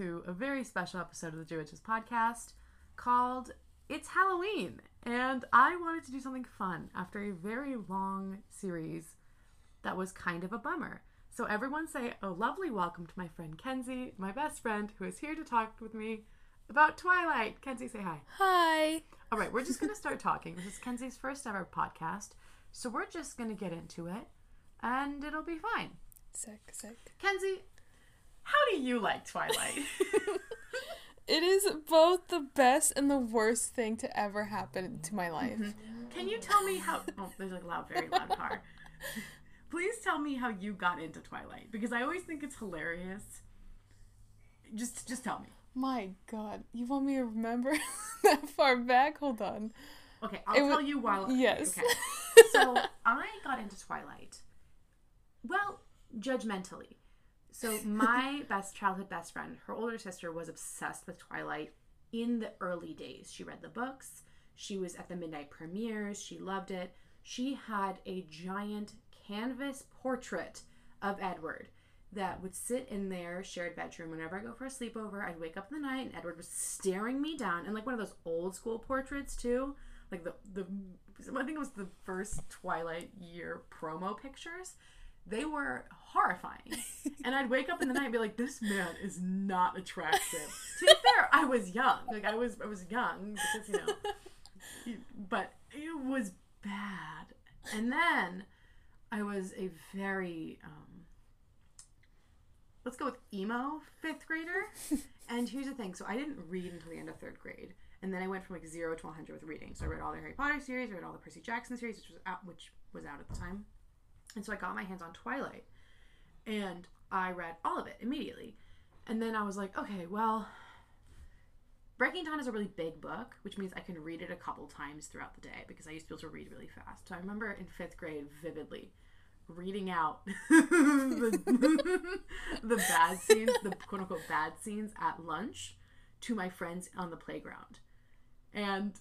to a very special episode of the Jewitches podcast called It's Halloween. And I wanted to do something fun after a very long series that was kind of a bummer. So, everyone say a lovely welcome to my friend Kenzie, my best friend, who is here to talk with me about Twilight. Kenzie, say hi. Hi. All right, we're just going to start talking. This is Kenzie's first ever podcast. So, we're just going to get into it and it'll be fine. Sick, sick. Kenzie, how do you like Twilight? It is both the best and the worst thing to ever happen to my life. Mm-hmm. Can you tell me how? Oh, there's a loud, very loud car. Please tell me how you got into Twilight because I always think it's hilarious. Just, just tell me. My god, you want me to remember that far back? Hold on. Okay, I'll It tell you while. yes. Okay. So I got into Twilight. Well, judgmentally. So my best childhood best friend, her older sister, was obsessed with Twilight in the early days. She read the books. She was at the midnight premieres. She loved it. She had a giant canvas portrait of Edward that would sit in their shared bedroom whenever I go for a sleepover. I'd wake up in the night and Edward was staring me down, and like one of those old school portraits too, like the the I think it was the first Twilight year promo pictures. They were horrifying, and I'd wake up in the night and be like, "This man is not attractive." to be fair, I was young. Like I was, I was young because you know, but it was bad. And then I was a very um, let's go with emo fifth grader. and here's the thing: so I didn't read until the end of third grade, and then I went from like zero to 100 with reading. So I read all the Harry Potter series, I read all the Percy Jackson series, which was out, which was out at the time, and so I got my hands on Twilight, and I read all of it immediately. And then I was like, okay, well, Breaking Dawn is a really big book, which means I can read it a couple times throughout the day because I used to be able to read really fast. So I remember in fifth grade vividly reading out the, the bad scenes, the quote unquote bad scenes at lunch to my friends on the playground. And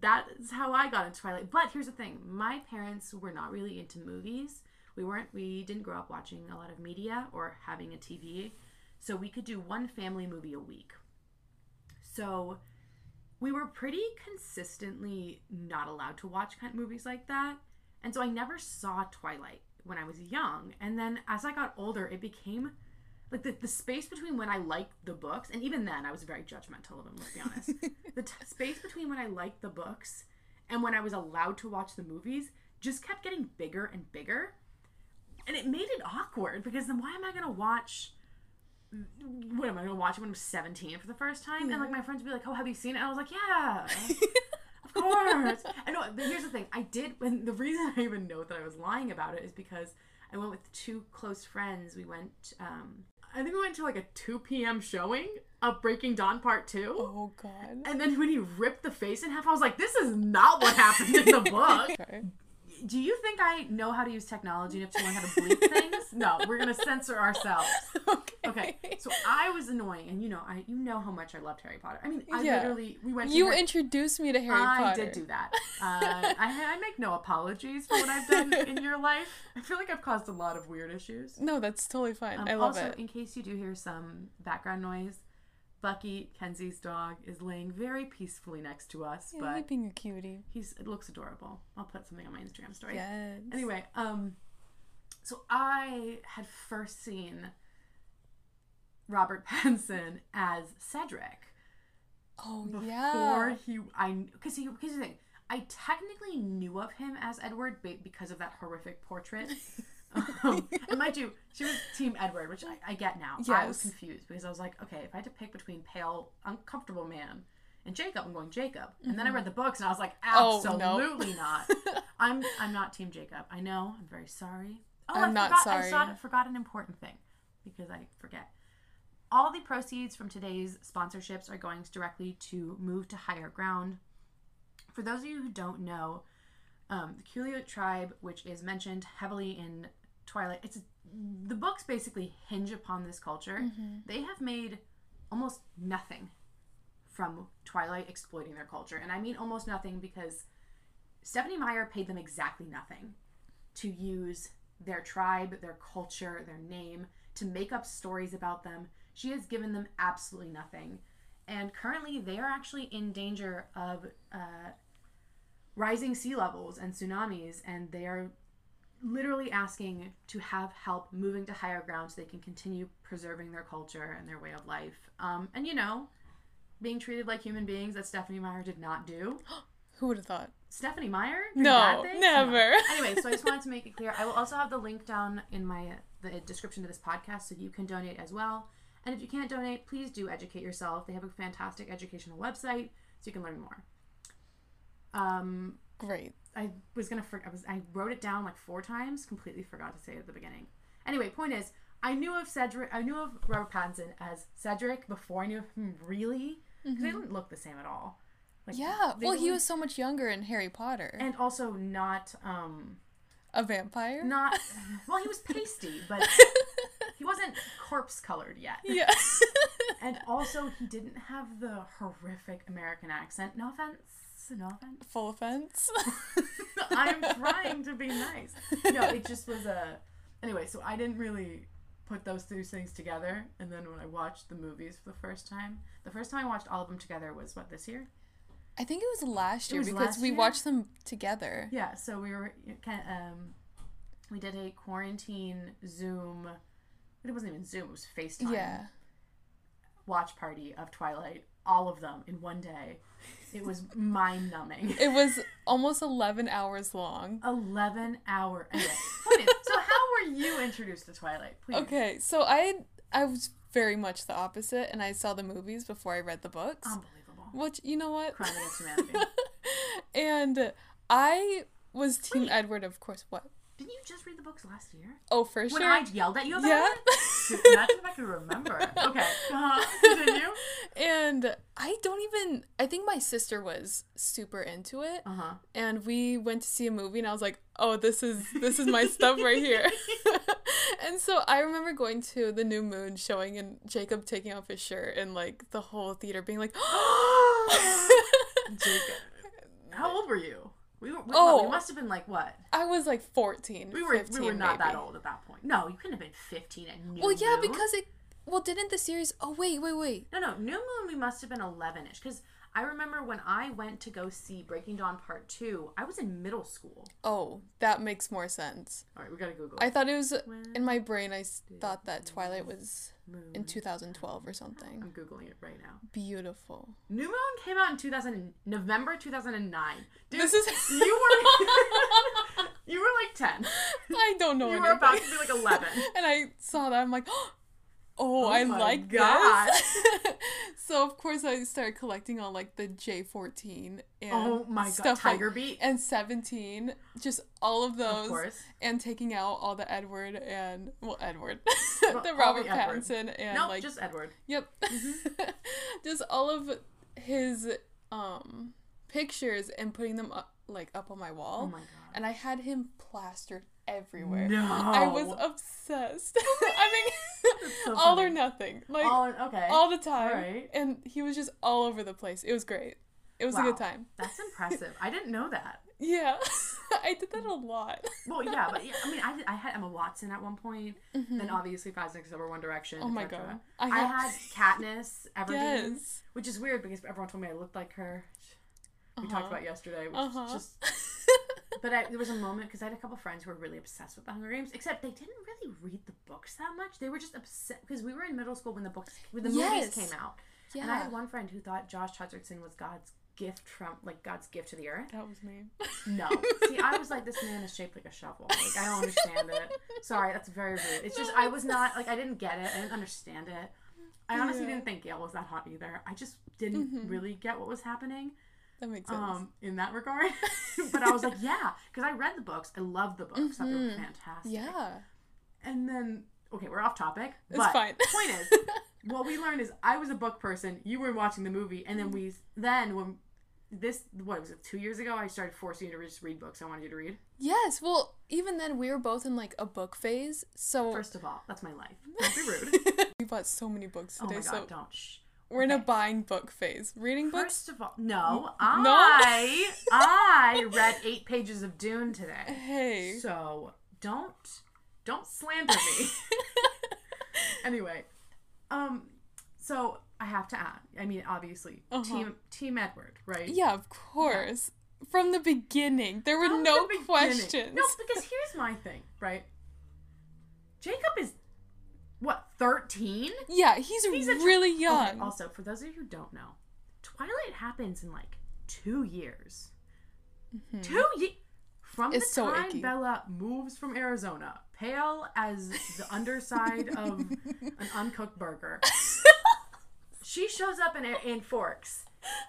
that is how I got into Twilight. But here's the thing my parents were not really into movies. We weren't, we didn't grow up watching a lot of media or having a TV. So we could do one family movie a week. So we were pretty consistently not allowed to watch kind of movies like that. And so I never saw Twilight when I was young. And then as I got older, it became like the, the space between when I liked the books, and even then I was very judgmental of them, let's be honest. the t- space between when I liked the books and when I was allowed to watch the movies just kept getting bigger and bigger. And it made it awkward because then why am I going to watch what am I gonna watch it when I'm 17 for the first time? And like my friends would be like, "Oh, have you seen it?" And I was like, "Yeah, of course." I know. But here's the thing: I did. And the reason I even know that I was lying about it is because I went with two close friends. We went. Um, I think we went to like a 2 p.m. showing of Breaking Dawn Part Two. Oh god. And then when he ripped the face in half, I was like, "This is not what happened in the book." Okay. Do you think I know how to use technology enough to learn how to bleep things? No, we're gonna censor ourselves. Okay. Okay, so I was annoying, and you know, I you know how much I loved Harry Potter. I mean, I Yeah. literally we went. You introduced me to Harry I Potter. I did do that. Uh, I, I make no apologies for what I've done in your life. I feel like I've caused a lot of weird issues. No, that's totally fine. Um, I love also, it. in case you do hear some background noise, Bucky, Kenzie's dog, is laying very peacefully next to us, Yeah, but being a cutie. he's it looks adorable. I'll put something on my Instagram story. Yes. Anyway, um, so I had first seen Robert Pattinson as Cedric Oh before yeah. he I because he because the thing I technically knew of him as Edward because of that horrific portrait. um, and mind you, she was Team Edward, which I, I get now. I was confused because I was like, okay, if I had to pick between pale, uncomfortable man and Jacob, I'm going Jacob. And then I read the books and I was like, Oh, no. absolutely not. I'm I'm not Team Jacob. I know. I'm very sorry. Oh, I'm I not forgot, sorry. I saw, forgot an important thing because I forget. All the proceeds from today's sponsorships are going directly to Move to Higher Ground. For those of you who don't know, um, the Quileute tribe, which is mentioned heavily in Twilight, it's the books basically hinge upon this culture. Mm-hmm. They have made almost nothing from Twilight exploiting their culture, and I mean almost nothing because Stephenie Meyer paid them exactly nothing to use their tribe, their culture, their name, to make up stories about them, She has given them absolutely nothing. And currently, they are actually in danger of uh, rising sea levels and tsunamis, and they are literally asking to have help moving to higher ground so they can continue preserving their culture and their way of life. Um, and you know, being treated like human beings that Stephenie Meyer did not do. Who would have thought? Stephenie Meyer? No, never. Anyway, so I just wanted to make it clear. I will also have the link down in my the description to this podcast so you can donate as well. And if you can't donate, please do educate yourself. They have a fantastic educational website so you can learn more. Um, Great. I was gonna for, I was I wrote it down like four times, completely forgot to say it at the beginning. Anyway, point is, I knew of Cedric. I knew of Robert Pattinson as Cedric before I knew of him really because they didn't look the same at all. Like, Yeah. Well, he was so much younger in Harry Potter. and also not um a vampire? not well he was pasty but he wasn't corpse colored yet yeah. and also he didn't have the horrific american accent no offense no offense Full offense. i'm trying to be nice no it just was a anyway so i didn't really put those two things together and then when i watched the movies for the first time the first time i watched all of them together was what this year I think it was last year was because last we year? watched them together. Yeah, so we were um, we did a quarantine Zoom. It wasn't even Zoom; it was FaceTime. Yeah. Watch party of Twilight, all of them in one day. It was mind numbing. It was almost 11 hours long. Eleven hour. Anyway, point is, so how were you introduced to Twilight? Please. Okay, so I I was very much the opposite and I saw the movies before I read the books. Unbelievable. which you know what? Crime against humanity. and I was Team Wait. Edward, of course. What? Didn't you just read the books last year? Oh, for When sure. When I yelled at you about yeah. it? Imagine if I could remember. Okay. Uh, continue. and I don't even. I think my sister was super into it, Uh huh. and we went to see a movie, and I was like, "Oh, this is this is my stuff right here." and so I remember going to the New Moon showing, and Jacob taking off his shirt, and like the whole theater being like, Jacob. How old were you? We were. We, Oh. we must have been like what? I was like 14. We were. 15 we were not that old at that point. No, you couldn't have been fifteen at New Well, yeah, Moon. because it. Well, didn't the series? Oh wait, wait, wait. no, no, New Moon. We must have been eleven-ish. Because I remember when I went to go see Breaking Dawn Part Two. I was in middle school. Oh, that makes more sense. All right, we gotta Google. I thought it was When in my brain. I thought that Twilight was Moon. in 2012 or something. I'm googling it right now. Beautiful. New Moon came out in 2000 November 2009. Dude, This is- you were you were like 10. I don't know. You were anything. about to be like 11. and I saw that. I'm like, oh, oh, I my like God. So of course I started collecting all like the J14 and Oh my god, stuff like- Tiger Beat. and 17, just all of those. Of course. and taking out all the Edward and well Edward, Well, the Robert the Edward. Pattinson and No, like just Edward. yep, just all of his um pictures and putting them up like up on my wall. Oh my god. And I had him plastered everywhere. No. I was obsessed. I mean, so all or nothing, like All okay. all the time. And he was just all over the place. It was great. It was a good time. That's impressive. I didn't know that. Yeah, I did that a lot. Well, yeah, but yeah, I mean, I, did, I had Emma Watson at one point. Then obviously Five Seconds Over One Direction. Mm-hmm. Oh my. God. I, I had Katniss Everdeen, Yes. which is weird because everyone told me I looked like her. We talked Uh-huh. about yesterday, which Uh-huh. is just. But I, there was a moment because I had a couple friends who were really obsessed with the Hunger Games, except they didn't really read the books that much. They were just upset because we were in middle school when the books, when the Yes. movies came out, yeah. and I had one friend who thought Josh Hutcherson was God's gift from like God's gift to the earth. That was me. No. See, I was like, this man is shaped like a shovel. Like, I don't understand it. Sorry, that's very rude. It's just, I was not, like, I didn't get it. I didn't understand it. I honestly Yeah. didn't think Gale was that hot either. I just didn't Mhm. really get what was happening That makes sense. um, in that regard. but I was like, yeah, because I read the books. I loved the books. I thought they were fantastic. yeah. And then, okay, we're off topic. It's but fine. point is, what we learned is I was a book person, you were watching the movie, and then we, then when this, what was it, two years ago, I started forcing you to just read books I wanted you to read. Yes. Well, even then, we were both in like a book phase. So First of all, that's my life. Don't be rude. we bought so many books today. oh today. my god, so don't. Shh. We're in a buying book phase. Reading books. First of all, no. I I read eight pages of Dune today. Hey. So don't don't slander me. anyway, Um, so I have to add. I mean, obviously, Uh-huh. team Team Edward, right? Yeah, of course. From the beginning, there were From no the questions. No, because here's my thing, right? Jacob is what thirteen? Yeah, he's, He's really Okay, young. also, for those of you who don't know, Twilight happens in like two years. Two years from Mm-hmm. It's the so time icky. Bella moves from Arizona, pale as the underside of an uncooked burger. she shows up in in Forks,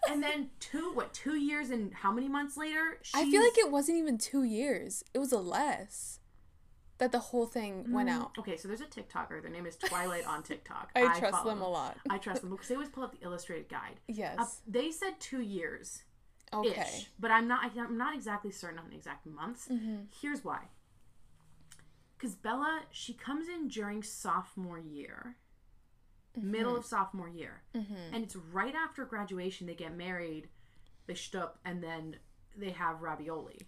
and then two what two years and how many months later? I feel like it wasn't even two years. It was a less that the whole thing went out. Okay, so there's a TikToker. Their name is Twilight on TikTok. I, trust follow them a lot. I trust them because they always pull up the illustrated guide. Yes. Uh, they said two years okay. ish, but I'm not. I'm not exactly certain on the exact months. Mm-hmm. Here's why. Because Bella, she comes in during sophomore year, middle Mm-hmm. of sophomore year, and it's right after graduation. They get married, they shtup, and then they have ravioli.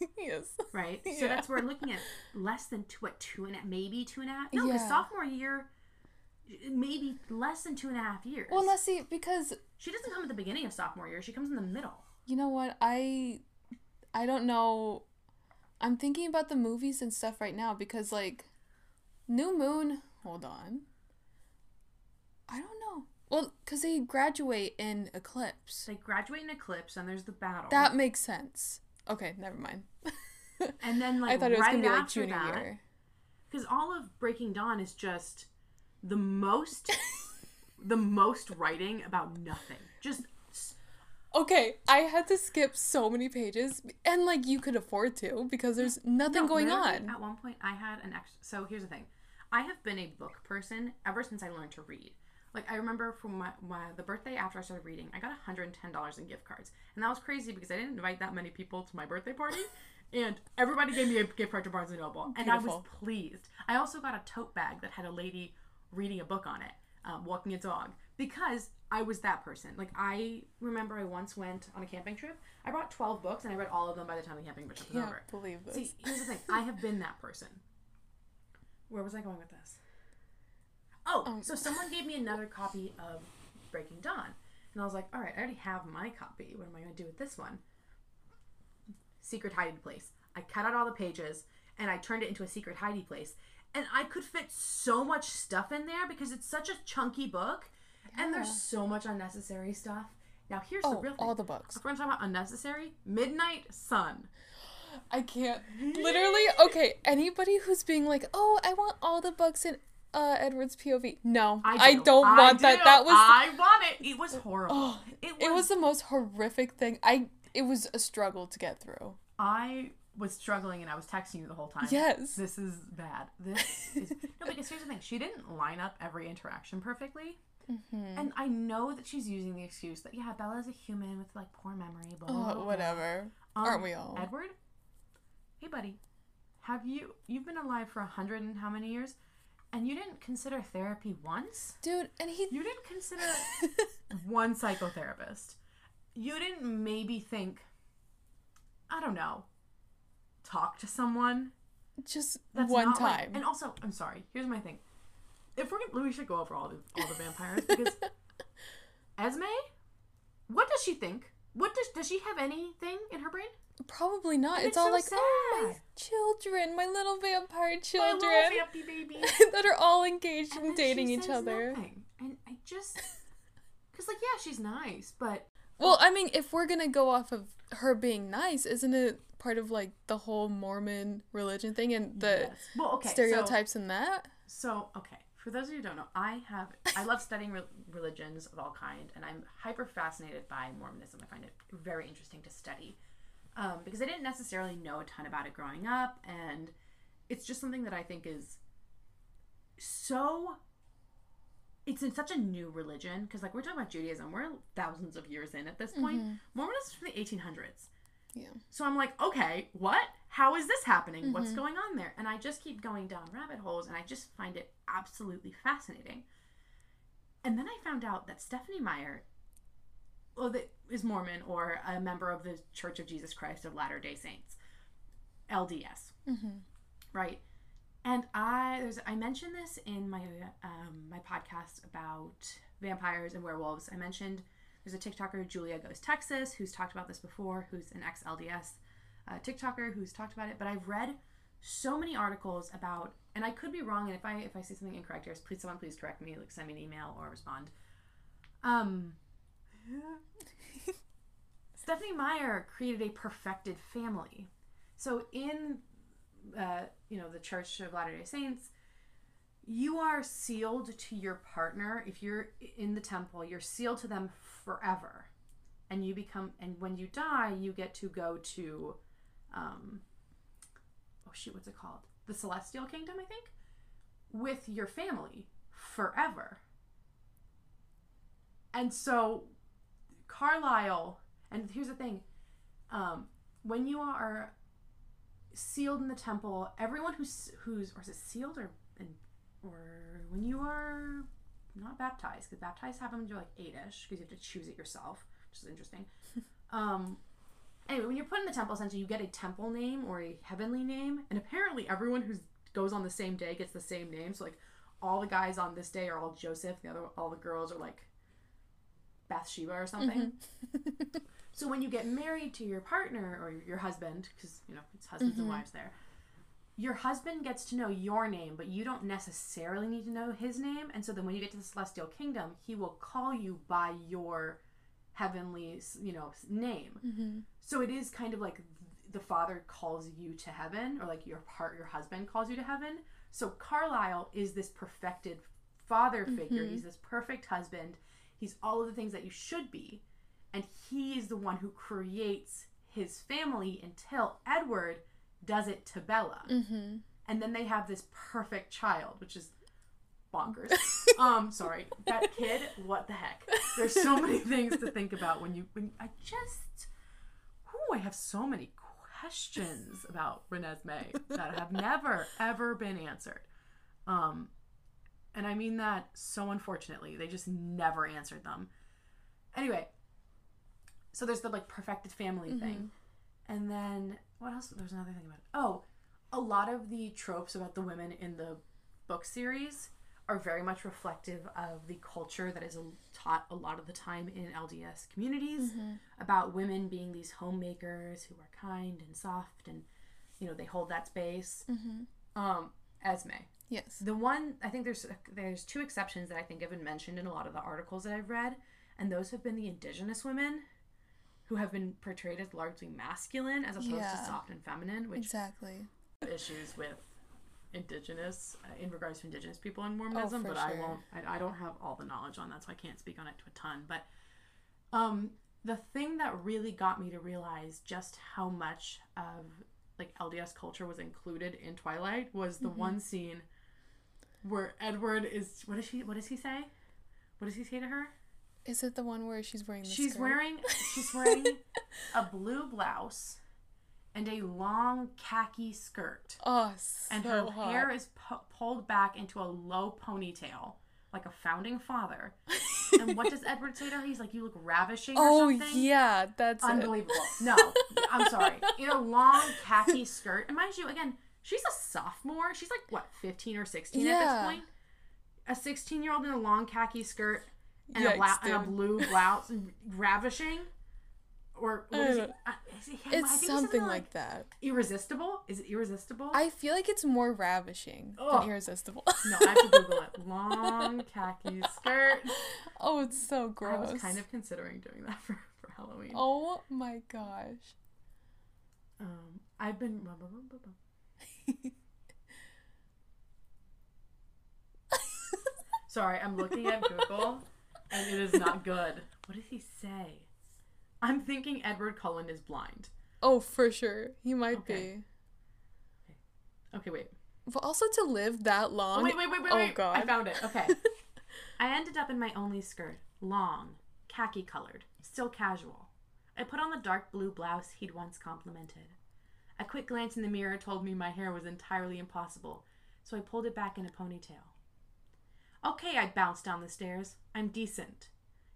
yes. right? So Yeah. that's where we're looking at less than two, what two and a, maybe two and a half. No, because Yeah. sophomore year, maybe less than two and a half years. Well, let's see because she doesn't come at the beginning of sophomore year. She comes in the middle. you know what I, I don't know. I'm thinking about the movies and stuff right now because like, New Moon. Hold on. I don't know. Well, because they graduate in Eclipse. They graduate in Eclipse, and there's the battle. That makes sense. Okay, never mind. and then like I thought it was right gonna be like junior that, year. because all of Breaking Dawn is just the most, the most writing about nothing. Just Okay, I had to skip so many pages, and like you could afford to because there's nothing No, going on. At one point, I had an extra. So here's the thing: I have been a book person ever since I learned to read. Like I remember from my, my the birthday after I started reading, I got 110 dollars in gift cards, and that was crazy because I didn't invite that many people to my birthday party, and everybody gave me a gift card to Barnes and Noble, and I was pleased. I also got a tote bag that had a lady reading a book on it, um, walking a dog, because I was that person. Like I remember, I once went on a camping trip. I brought 12 books, and I read all of them by the time the camping trip was over. believe this. See, here's the thing. I have been that person. Where was I going with this? Oh, Um, so someone gave me another copy of Breaking Dawn. And I was like, all right, I already have my copy. What am I going to do with this one? Secret hiding place. I cut out all the pages and I turned it into a secret hiding place. And I could fit so much stuff in there because it's such a chunky book and there's so much unnecessary stuff. Now, here's the oh, real thing. all the books. If we're going to talk about unnecessary, Midnight Sun. I can't. Literally, okay. Anybody who's being like, "Oh, I want all the books in uh, Edward's POV," no, I, do. don't I want that. do. That was I want it. It was horrible. Oh, it, was, it was the most horrific thing. I it was a struggle to get through. I was struggling and I was texting you the whole time. Yes. This is bad. This is no because here's the thing. She didn't line up every interaction perfectly. Mm-hmm. And I know that she's using the excuse that yeah, Bella's a human with like poor memory. Blah, blah, Oh, blah, whatever. Um, Aren't we all? Edward? Hey buddy. Have you you've been alive for a hundred and how many years? And you didn't consider therapy once? Dude, and he You didn't consider one psychotherapist. You didn't maybe think, I don't know, talk to someone. just That's one not like- time. and also, I'm sorry. Here's my thing. If we're gonna, we should go over all the all the vampires because Esme, what does she think? What does does she have anything in her brain? Probably not. It's, it's all so like, oh, my children, my little vampire My children little vampy baby. that are all engaged And and, dating each other. nothing. And I just, because like yeah, she's nice, but Well, I mean, if we're gonna go off of her being nice, isn't it part of like the whole Mormon religion thing and the yes. well, okay, so- stereotypes in that? So, okay, for those of you who don't know, I have I love studying re- religions of all kind, and I'm hyper fascinated by Mormonism. I find it very interesting to study um, because I didn't necessarily know a ton about it growing up, and it's just something that I think is so. It's in such a new religion because, like, we're talking about Judaism, we're thousands of years in at this point. Mormonism is from the 1800s. Yeah. So I'm like, okay, what? How is this happening? What's going on there? And I just keep going down rabbit holes and I just find it absolutely fascinating. And then I found out that Stephenie Meyer, well, that is Mormon or a member of the Church of Jesus Christ of Latter day Saints, LDS, Mm-hmm. right? And I there's I mentioned this in my um, my podcast about vampires and werewolves. I mentioned there's a TikToker Julia Goes Texas who's talked about this before, who's an ex LDS uh, TikToker who's talked about it. But I've read so many articles about, and I could be wrong. And if I if I say something incorrect here, please someone please correct me. Like send me an email or respond. Um. Stephenie Meyer created a perfected family. So in uh, you know the Church of Latter Day Saints, you are sealed to your partner. If you're in the temple, you're sealed to them forever, and you become. And when you die, you get to go to, um, oh shoot, what's it called? The Celestial Kingdom, I think, with your family forever. And so, Carlisle, and here's the thing, um, when you are sealed in the temple, everyone who's who's or is it sealed or or when you are not baptized because baptized happen when you're like eight-ish because you have to choose it yourself, which is interesting. um, anyway, when you're put in the temple, essentially you get a temple name or a heavenly name, and apparently everyone who goes on the same day gets the same name. So like all the guys on this day are all Joseph, the other all the girls are like Bathsheba or something. Mm-hmm. So when you get married to your partner or your husband, because you know it's husbands Mm-hmm. and wives there, your husband gets to know your name, but you don't necessarily need to know his name. And so then when you get to the celestial kingdom, he will call you by your heavenly, you know, name. Mm-hmm. So it is kind of like the father calls you to heaven, or like your part, your husband calls you to heaven. So Carlisle is this perfected father figure. Mhm. He's this perfect husband. He's all of the things that you should be, and he is the one who creates his family until Edward does it to Bella, Mm-hmm. and then they have this perfect child, which is bonkers. um, sorry, that kid. What the heck? There's so many things to think about when you. When I just, oh, I have so many questions about Renesmee that have never ever been answered. Um, and I mean that so unfortunately. They just never answered them. Anyway, so there's the like perfected family thing, and then what else? There's another thing about. it. Oh, a lot of the tropes about the women in the book series are very much reflective of the culture that is taught a lot of the time in LDS communities about women being these homemakers who are kind and soft and you know they hold that space. Mm-hmm. Um, Esme, Yes. the one I think there's there's two exceptions that I think have been mentioned in a lot of the articles that I've read, and those have been the indigenous women, who have been portrayed as largely masculine as opposed Yeah. to soft and feminine, which Exactly. issues with indigenous uh, in regards to indigenous people in Mormonism, for but I won't. I, I don't have all the knowledge on that, so I can't speak on it to a ton. But um, the thing that really got me to realize just how much of like LDS culture was included in Twilight was the Mm-hmm. one scene where Edward is. What does he? What does he say? What does he say to her? Is it the one where she's wearing the She's skirt? wearing she's wearing a blue blouse and a long khaki skirt Oh, so and her hot. hair is pu- pulled back into a low ponytail like a founding father. and what does Edward say to her? He's like, "You look ravishing." Or Oh yeah, that's it. unbelievable. No, I'm sorry. In a long khaki skirt, and mind you, again, she's a sophomore. She's like what, 15 or 16 at this point. A 16 year old in a long khaki skirt and, a, Yikes, bla- and a blue blouse, ravishing. Or what is it? Uh, is it I It's think something like that. irresistible. Is it irresistible? I feel like it's more ravishing Ugh. than irresistible. No, I have to Google it. Long khaki skirt. oh, it's so gross. I was kind of considering doing that for, for Halloween. Oh my gosh. Um, I've been. Sorry, I'm looking at Google and it is not good. What does he say? I'm thinking Edward Cullen is blind. Oh, for sure. He might Okay. Okay, wait. But also to live that long. Oh, wait, wait, wait, wait, Oh, wait. I found it. Okay. I ended up in my only skirt, long, khaki colored, still casual. I put on the dark blue blouse he'd once complimented. A quick glance in the mirror told me my hair was entirely impossible, so I pulled it back in a ponytail. Okay, I bounced down the stairs. I'm decent.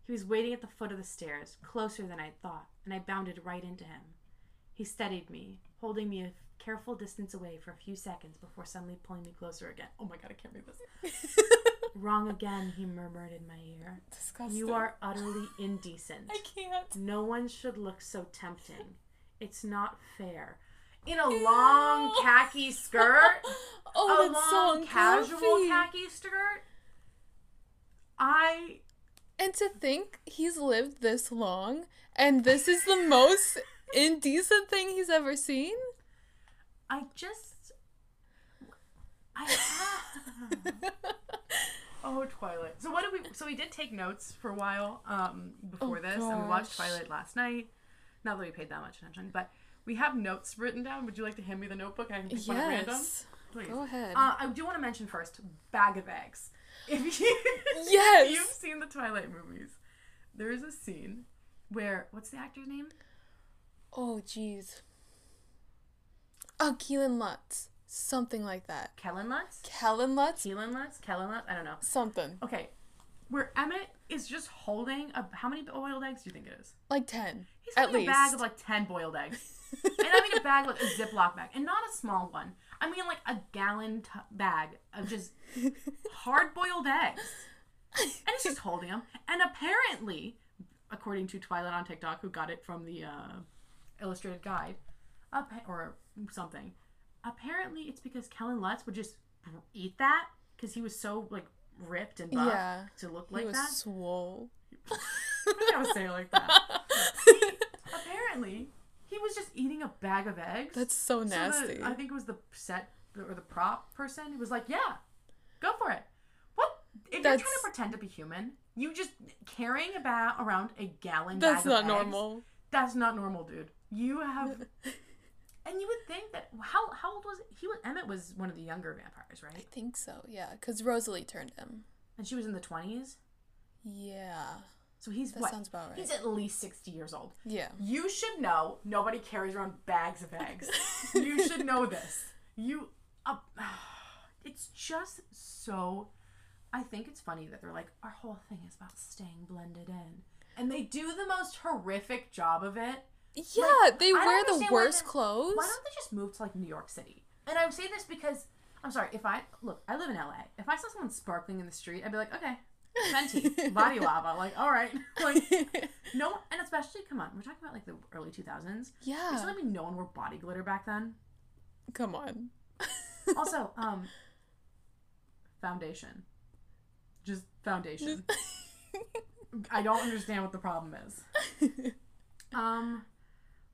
He was waiting at the foot of the stairs, closer than I'd thought, and I bounded right into him. He steadied me, holding me a careful distance away for a few seconds before suddenly pulling me closer again. Oh my god, I can't read this. Wrong again, he murmured in my ear. Disgusting. You are utterly indecent. I can't. No one should look so tempting. It's not fair. In a long khaki skirt, Oh, a long so casual khaki skirt. I And to think he's lived this long and this is the most indecent thing he's ever seen? I just I Oh, Twilight. So what did we? So we did take notes for a while um, before Oh, this, and we watched. Twilight last night. Not that we paid that much attention, but we have notes written down. Would you like to hand me the notebook? I can pick one at random. yes. Please. Go ahead. Uh, I do want to mention first, bag of eggs. If you Yes. you've seen the Twilight movies, there is a scene where what's the actor's name? oh, jeez. Oh, Keelan Lutz. Something like that. Kellen Lutz. Kellen Lutz? Keelan Lutz. Kellen Lutz. I don't know. Something. Okay, where Emmett is just holding a how many boiled eggs do you think it is? Like 10. He's At holding a bag of like ten boiled eggs, and I mean a bag like a Ziploc bag, and not a small one. I mean like a gallon t- bag of just hard boiled eggs, and he's just holding them. And apparently, according to Twilight on TikTok, who got it from the uh, illustrated guide, appa- or something, apparently it's because Kellen Lutz would just eat that because he was so like ripped and buff Yeah. to look like he was that. swole. I gotta say it like that. Apparently, he was just eating a bag of eggs. That's so So the- nasty. I think it was the set or the prop person who was like, "Yeah, go for it." What if you're trying to pretend to be human? You just carrying about around a gallon. That's not of eggs? normal. That's not normal, dude. You have, and you would think that how how old was he? Was Emmett was one of the younger vampires, right? I think so, yeah. Because Rosalie turned him. And she was in the twenties. Yeah. So he's That what? sounds about right. He's at least sixty years old. Yeah. You should know nobody carries around bags of eggs. you should know this. You, uh, it's just so. I think it's funny that they're like, our whole thing is about staying blended in, and they do the most horrific job of it. Yeah, Like, they wear the understand why worst clothes. Why don't they just move to like New York City? And I say this because I'm sorry. If I look, I live in LA. If I saw someone sparkling in the street, I'd be like, okay, Fenty, body lava. Like, all right, like no, and especially, come on, we're talking about like the early 2000s. It's yeah. not like no one wore body glitter back then. Come on. Also, um, foundation, just foundation. I don't understand what the problem is. Um,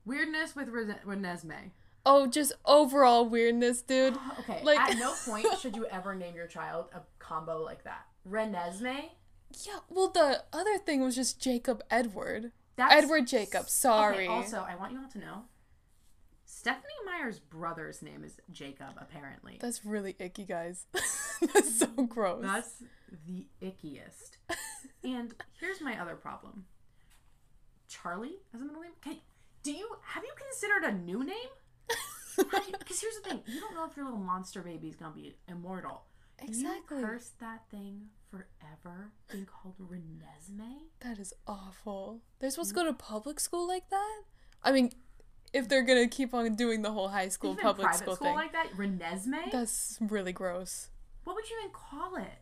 weirdness with Rene- Renesmee. oh, just overall weirdness, dude. Okay, Like- at no point should you ever name your child a combo like that. Renesmee. Yeah, well, the other thing was just Jacob Edward. That's Edward Jacob, sorry. Okay, also, I want you all to know. Stephenie Meyer's brother's name is Jacob. Apparently, That's really icky, guys. That's so gross. That's the ickiest. and here's my other problem. Charlie as a middle name. Okay, do you have you considered a new name? Because here's the thing: you don't know if your little monster baby is gonna be immortal. Exactly. You curse that thing forever, being called Renesmee. That is awful. They're supposed to mm. go to public school like that? I mean, if they're gonna keep on doing the whole high school Even public school, school thing, like that, Renesmee. that's really gross. What would you even call it?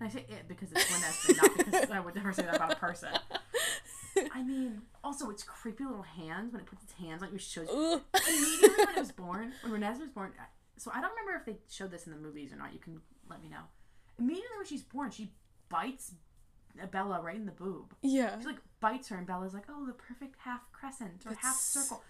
And I say it because it's Renesmee, not because I would never say that about a person. I mean, also its creepy little hands when it puts its hands on you shows Ugh. immediately when it was born, when Renesmee was born. So I don't remember if they showed this in the movies or not. You can let me know. Immediately when she's born, she bites Bella right in the boob. yeah. She like bites her, and Bella's like, "Oh, the perfect half crescent or half circle."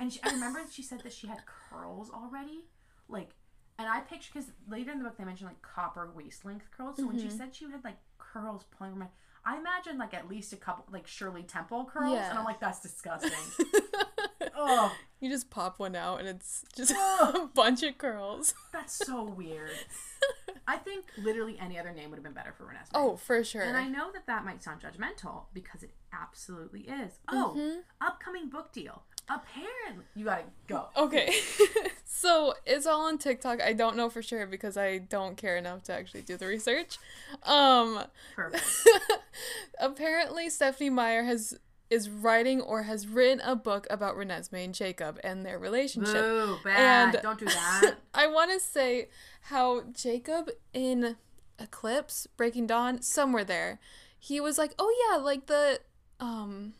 And she, I remember she said that she had curls already, like. And I picture because later in the book they mentioned like copper waist length curls. So when she mm-hmm. said she had like curls pulling from my, I imagine like at least a couple like Shirley Temple curls, Yeah. and I'm like, that's disgusting. oh, You just pop one out and it's just a bunch of curls. that's so weird. I think literally any other name would have been better for Renesmee. Oh, for sure. And I know that that might sound judgmental because it absolutely is. Oh, Mm-hmm. upcoming book deal. Apparently, you gotta go. Okay. so it's all on TikTok. I don't know for sure because I don't care enough to actually do the research. Um Perfect. apparently Stephenie Meyer has is writing or has written a book about Renesmee and Jacob and their relationship. Boo, bad. And- Don't do that. I want to say how Jacob in Eclipse, Breaking Dawn, somewhere there, he was like, "Oh yeah, like the um,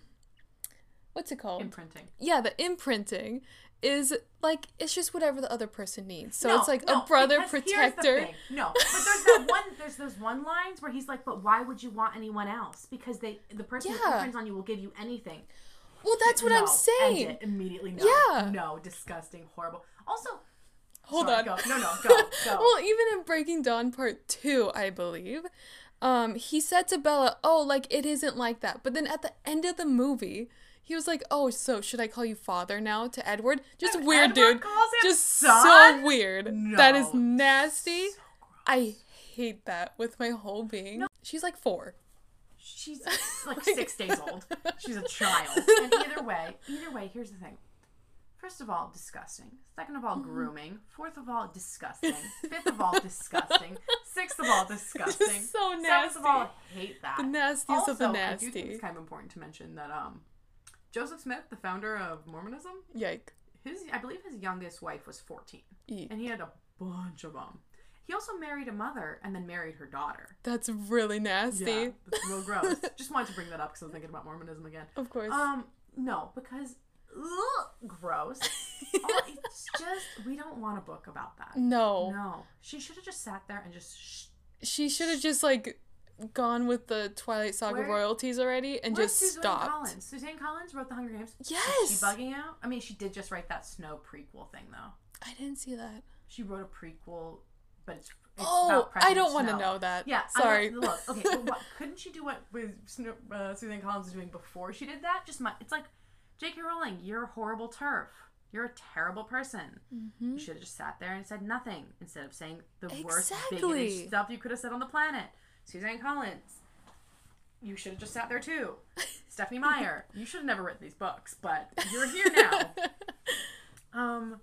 what's it called? Imprinting. yeah, the imprinting is like it's just whatever the other person needs. So No, it's like no, a brother protector. No, but there's that one. There's those one lines where he's like, "But why would you want anyone else? Because they, the person who Yeah. imprints on you will give you anything." Well, that's what No, I'm end saying. it immediately. No, Yeah. no, disgusting, horrible. Also, Hold sorry, on. Go. No, no, go, go. Well, even in Breaking Dawn Part 2, I believe, um, he said to Bella, Oh, like, it isn't like that. But then at the end of the movie, he was like, Oh, so should I call you father now to Edward? Just And weird, Edward dude. Just son? so weird. That is nasty. So. I hate that with my whole being. She's like four. She's like six days old. She's a child. And either way, either way, here's the thing. First of all, disgusting. Second of all, Mm-hmm. grooming. Fourth of all, disgusting. Fifth of all, disgusting. Sixth of all, disgusting. so nasty. Seventh of all, hate that. The nastiest also, of the I do think it's kind of important to mention that um, Joseph Smith, the founder of Mormonism, Yike. his I believe his youngest wife was 14, Eek. and he had a bunch of them. He also married a mother and then married her daughter. That's really nasty. Yeah, that's real gross. Just wanted to bring that up because I'm thinking about Mormonism again. Of course. Um, no, because ugh, gross. Oh, it's just we don't want a book about that. no. No, she should have just sat there and just. Sh- She should have just like gone with the Twilight Saga Where- royalties already and just Suzanne stopped. Collins? Suzanne Collins wrote the Hunger Games. Is Yes. she bugging out? I mean, she did just write that Snow prequel thing though. I didn't see that. She wrote a prequel, but it's. it's Oh, I don't want to know that. Yeah, Sorry. look, okay, but what, couldn't she do what with uh, Suzanne Collins was doing before she did that? Just my, it's like, J.K. Rowling, you're a horrible TERF. You're a terrible person. Mm-hmm. You should have just sat there and said nothing instead of saying the worst Exactly. bigoted stuff you could have said on the planet. Suzanne Collins, you should have just sat there too. Stephenie Meyer, you should have never written these books, but you're here now. Um,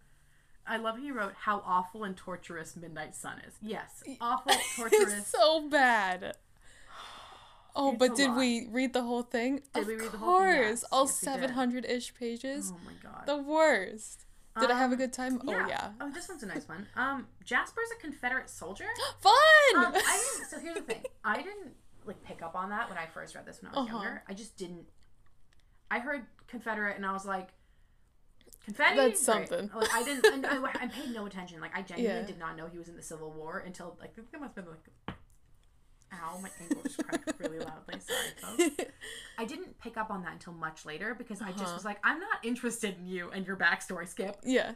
I love how you wrote how awful and torturous Midnight Sun is. Yes, awful, torturous. it's so bad. Oh, It's but did lot. we read the whole thing? Did of we read the whole thing? course, Yes. all Yes, seven hundred ish pages. oh my god. The worst. Did I have a Um, good time? Oh yeah. Oh, this one's a nice one. Um, Jasper's a Confederate soldier. Fun. Um, I didn't. So here's the thing. I didn't like pick up on that when I first read this when I was Uh-huh. younger. I just didn't. I heard Confederate and I was like, confetti. That's something. Like I didn't. I, I paid no attention. Like I genuinely Yeah. did not know he was in the Civil War until like I think it must have been like. Ow, my ankle just cracked really loudly. Sorry, folks. I didn't pick up on that until much later because I just Uh-huh. was like, I'm not interested in you and your backstory, Skip. yeah.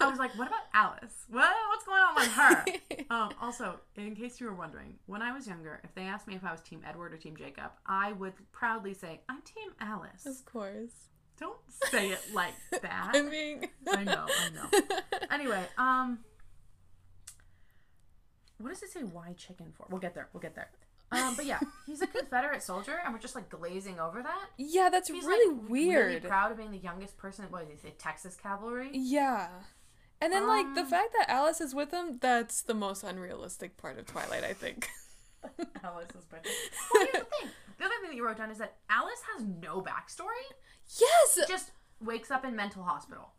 I was like, what about Alice? What? What's going on with her? um, also, in case you were wondering, when I was younger, if they asked me if I was Team Edward or Team Jacob, I would proudly say, I'm Team Alice. of course. Don't say it like that. I mean. I know, I know. Anyway, um, what does it say? Why chicken for? We'll get there. We'll get there. Um, but yeah, he's a Confederate soldier, and we're just like glazing over that. Yeah, that's He's really like weird. Really proud of being the youngest person. What he say? Texas Cavalry. Yeah. And then like the Um, fact that Alice is with him, that's the most unrealistic part of Twilight, I think. Alice is better. Well, here's the thing. The other thing that you wrote down is that Alice has no backstory. yes. Just wakes up in mental hospital.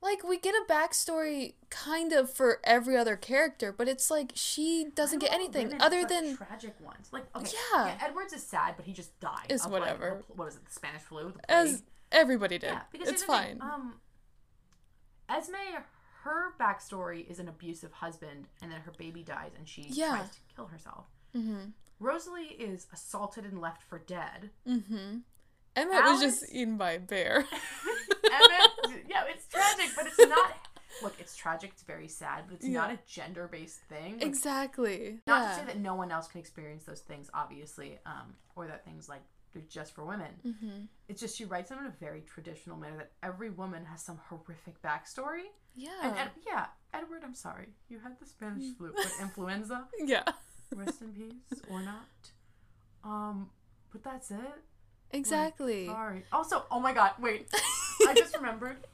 Like we get a backstory kind of for every other character, but it's like she doesn't get anything other than tragic ones. Like okay, Yeah. Edwards is sad, but he just died. It's of, like, whatever. the- what was it? The Spanish flu. The as everybody did. yeah, because it's the thing, fine. Um, Esme, her backstory is an abusive husband, and then her baby dies, and she Yeah. tries to kill herself. mhm. Rosalie is assaulted and left for dead. Mhm. Emmett was just eaten by a bear. Emmett, yeah, it's tragic, but it's not. Look, it's tragic. It's very sad, but it's not a gender-based thing. Like, exactly. Not yeah. to say that no one else can experience those things, obviously, um, or that things like they're just for women. mm-hmm. It's just she writes them in a very traditional manner that every woman has some horrific backstory. Yeah. And, and yeah, Edward, I'm sorry, you had the Spanish flu, but influenza. yeah. Rest in peace, or not. Um, but that's it. Like, Exactly. sorry. Also, oh my god, wait. I just remembered.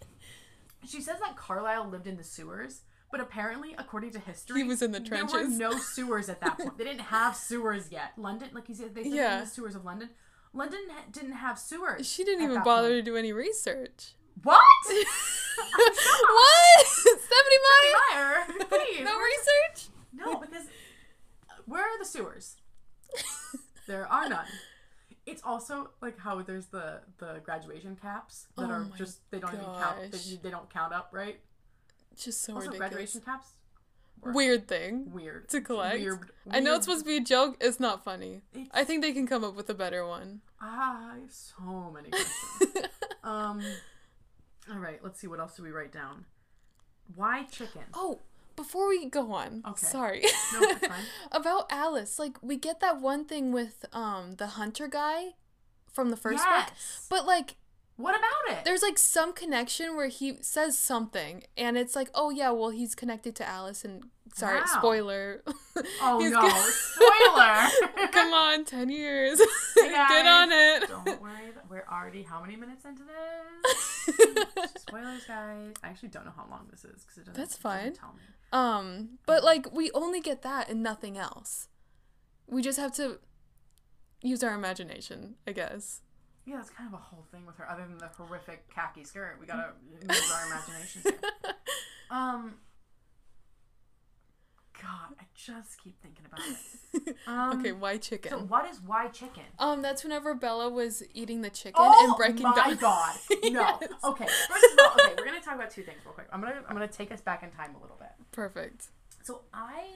She says that Carlisle lived in the sewers, but apparently, according to history, He was in the trenches. There were no sewers at that point. They didn't have sewers yet. London, like he said, they said Yeah. in the sewers of London. London ha- didn't have sewers. She didn't even bother point. to do any research. What? what? Stephenie Meyer? Meyer, please. No research? No, because uh, where are the sewers? there are none. It's also like how there's the the graduation caps that Oh are just they don't even count. They, they don't count up, right? Just so also, ridiculous. graduation caps. Weird thing Weird to collect. Weird. I know it's supposed to be a joke. It's not funny. It's- I think they can come up with a better one. Ah, I have so many questions. um. All right. Let's see. What else do we write down? Why chicken? oh, before we go on, Okay. sorry. No, it's fine. About Alice, like we get that one thing with um the hunter guy from the first book, but like What about it? there's like some connection where he says something and it's like, "Oh yeah, well he's connected to Alice and sorry, Wow. spoiler." oh no! Spoiler. Come on, 10 years. Hey, Get on it. Don't worry. We're already how many minutes into this? Spoilers, guys. I actually don't know how long this is because it doesn't. That's it doesn't fine. Tell me. Um, but like we only get that and nothing else. We just have to use our imagination, I guess. Yeah, that's kind of a whole thing with her. Other than the horrific khaki skirt, we gotta use our imaginations. Um. God, I just keep thinking about it. Um, okay, why chicken? So what is why chicken? um, that's whenever Bella was eating the chicken Oh and breaking down. Oh my god! No. Yes. Okay. First of all, okay, we're gonna talk about two things real quick. I'm gonna I'm gonna take us back in time a little bit. Perfect. So I,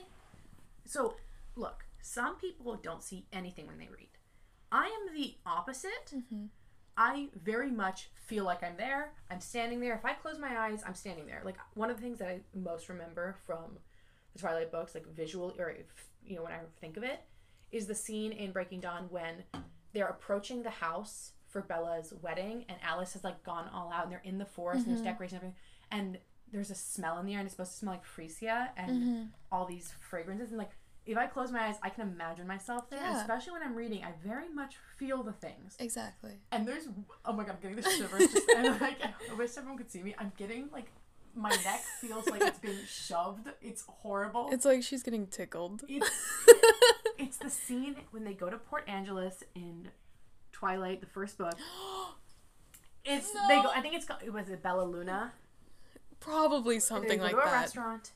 so look, some people don't see anything when they read. I am the opposite. I very much feel like I'm there. I'm standing there. If I close my eyes, I'm standing there. Like one of the things that I most remember from the Twilight books, like visual or if, you know when I think of it, is the scene in Breaking Dawn when they're approaching the house for Bella's wedding, and Alice has like gone all out, and they're in the forest, and there's mm-hmm. decorations, and everything, and there's a smell in the air, and it's supposed to smell like freesia and mm-hmm. all these fragrances, and like if I close my eyes, I can imagine myself there, Yeah. especially when I'm reading, I very much feel the things. Exactly. And there's oh my god, I'm getting the shivers. Just, and like I wish everyone could see me. I'm getting like my neck feels like it's being shoved. It's horrible. It's like she's getting tickled. It's it's the scene when they go to Port Angeles in Twilight, the first book. It's they go. I think it's. It was it Bella Luna. Probably something They something go like to a that. restaurant,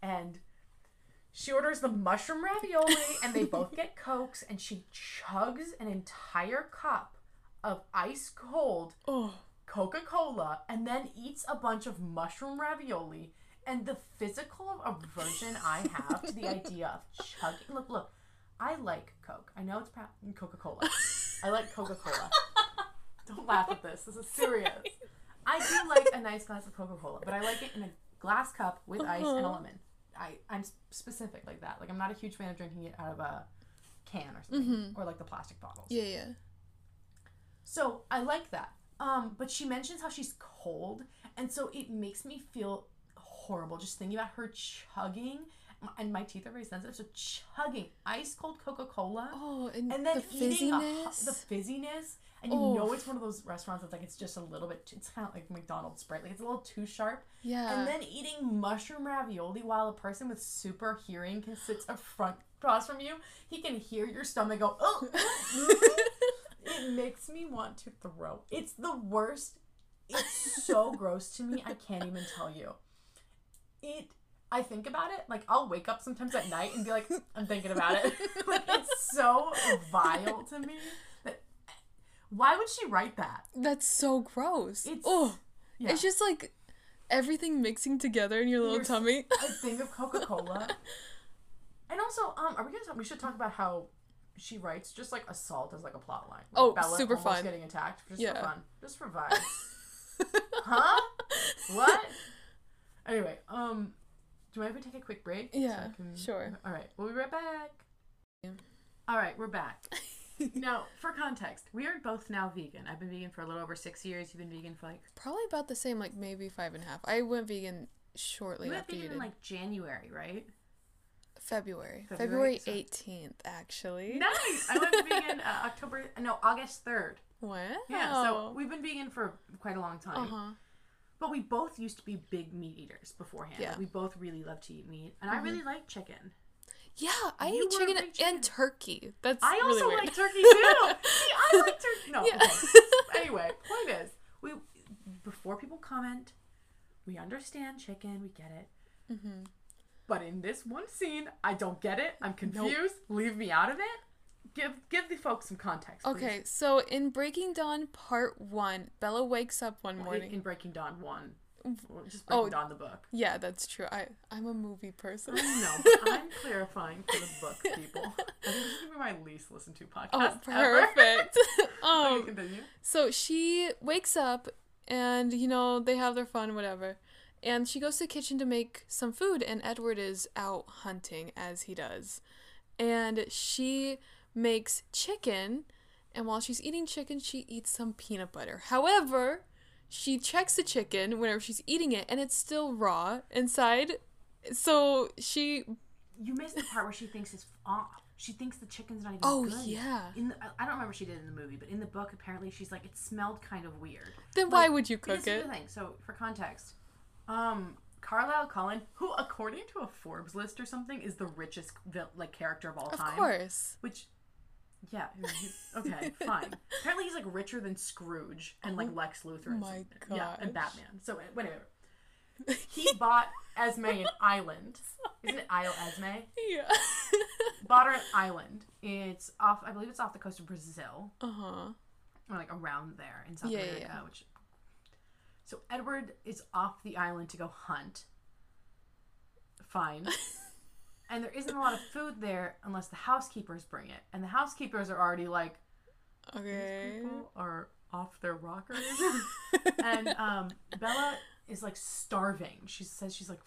and she orders the mushroom ravioli, and they both get cokes, and she chugs an entire cup of ice cold Oh, Coca Cola and then eats a bunch of mushroom ravioli. And the physical aversion I have to the idea of chugging. Look, look, I like Coke. I know it's Coca Cola. I like Coca Cola. Don't laugh at this. This is serious. I do like a nice glass of Coca Cola, but I like it in a glass cup with ice and a Uh-huh. lemon. I, I'm specific like that. Like, I'm not a huge fan of drinking it out of a can or something, or like the plastic bottles. yeah, yeah. So I like that. Um, but she mentions how she's cold, and so it makes me feel horrible just thinking about her chugging. And my teeth are very sensitive, so chugging ice cold Coca Cola, Oh, and, and then the eating a, fizziness. the fizziness, and you Oh. know it's one of those restaurants that's like it's just a little bit. It's kind of like McDonald's Sprite, like it's a little too sharp. yeah. And then eating mushroom ravioli while a person with super hearing can sit a front across from you. He can hear your stomach go. Oh. it makes me want to throw. It's the worst. It's so gross to me. I can't even tell you. It. I think about it. Like I'll wake up sometimes at night and be like, I'm thinking about it. like it's so vile to me. That why would she write that? That's so gross. It's- oh, Yeah. it's just like everything mixing together in your little tummy. a thing of Coca Cola. and also, um, are we gonna talk? We should talk about how she writes just like assault as like a plot line. Like Oh, Bella super fun. Getting attacked just Yeah. for fun, just for vibes. huh? What? Anyway, um, do you mind if we take a quick break? so Yeah, can- sure. All right, we'll be right back. Yeah. All right, we're back. now, for context, we are both now vegan. I've been vegan for a little over six years. You've been vegan for like Probably about the same, like maybe five and a half. I went vegan shortly you went after you vegan did. in like January, right? February. February, 18th, actually. Nice! I went vegan uh, October, no, August 3rd. Wow. Yeah, so we've been vegan for quite a long time. Uh-huh. But we both used to be big meat eaters beforehand. Yeah. We both really love to eat meat. And mm-hmm. I really like chicken. Yeah, I you eat chicken, chicken, and turkey. That's I also like turkey too. See, I like turkey. No. Yeah. Anyway, point is, we before people comment, we understand chicken, we get it. Mm-hmm. But in this one scene, I don't get it. I'm confused. Leave me out of it. Give give the folks some context. please. Okay, so in Breaking Dawn Part 1, Bella wakes up one morning. in Breaking Dawn one, just Breaking Oh. Dawn the book. Yeah, that's true. I I'm a movie person. But I'm clarifying for the book people. I think this is gonna be my least listened to podcast. oh, perfect. Um continue. so she wakes up and you know, they have their fun whatever. And she goes to the kitchen to make some food and Edward is out hunting as he does. And she makes chicken and while she's eating chicken, she eats some peanut butter. However, she checks the chicken whenever she's eating it and it's still raw inside. So she You missed the part where she thinks it's off. She thinks the chicken's not even Oh, good. yeah. In the, I- don't remember she did it in the movie, but in the book, apparently she's like, it smelled kind of weird. then why would you cook it? the thing. So for context, um, Carlisle Cullen, who according to a Forbes list or something, is the richest like character of all time. Of course. Which, yeah, okay, fine. Apparently, he's like richer than Scrooge and like Lex Luthor. And Oh my something. Yeah, and. Batman. So uh, whatever. He bought Esme an island. Isn't it Isle Esme? Yeah. Bought her an island. It's off. I believe it's off the coast of Brazil, uh huh. or like around there in South yeah, America. yeah. Which. So Edward is off the island to go hunt. Fine. and there isn't a lot of food there unless the housekeepers bring it, and the housekeepers are already like, Okay. people are off their rockers. and um, Bella is like starving. She says she's like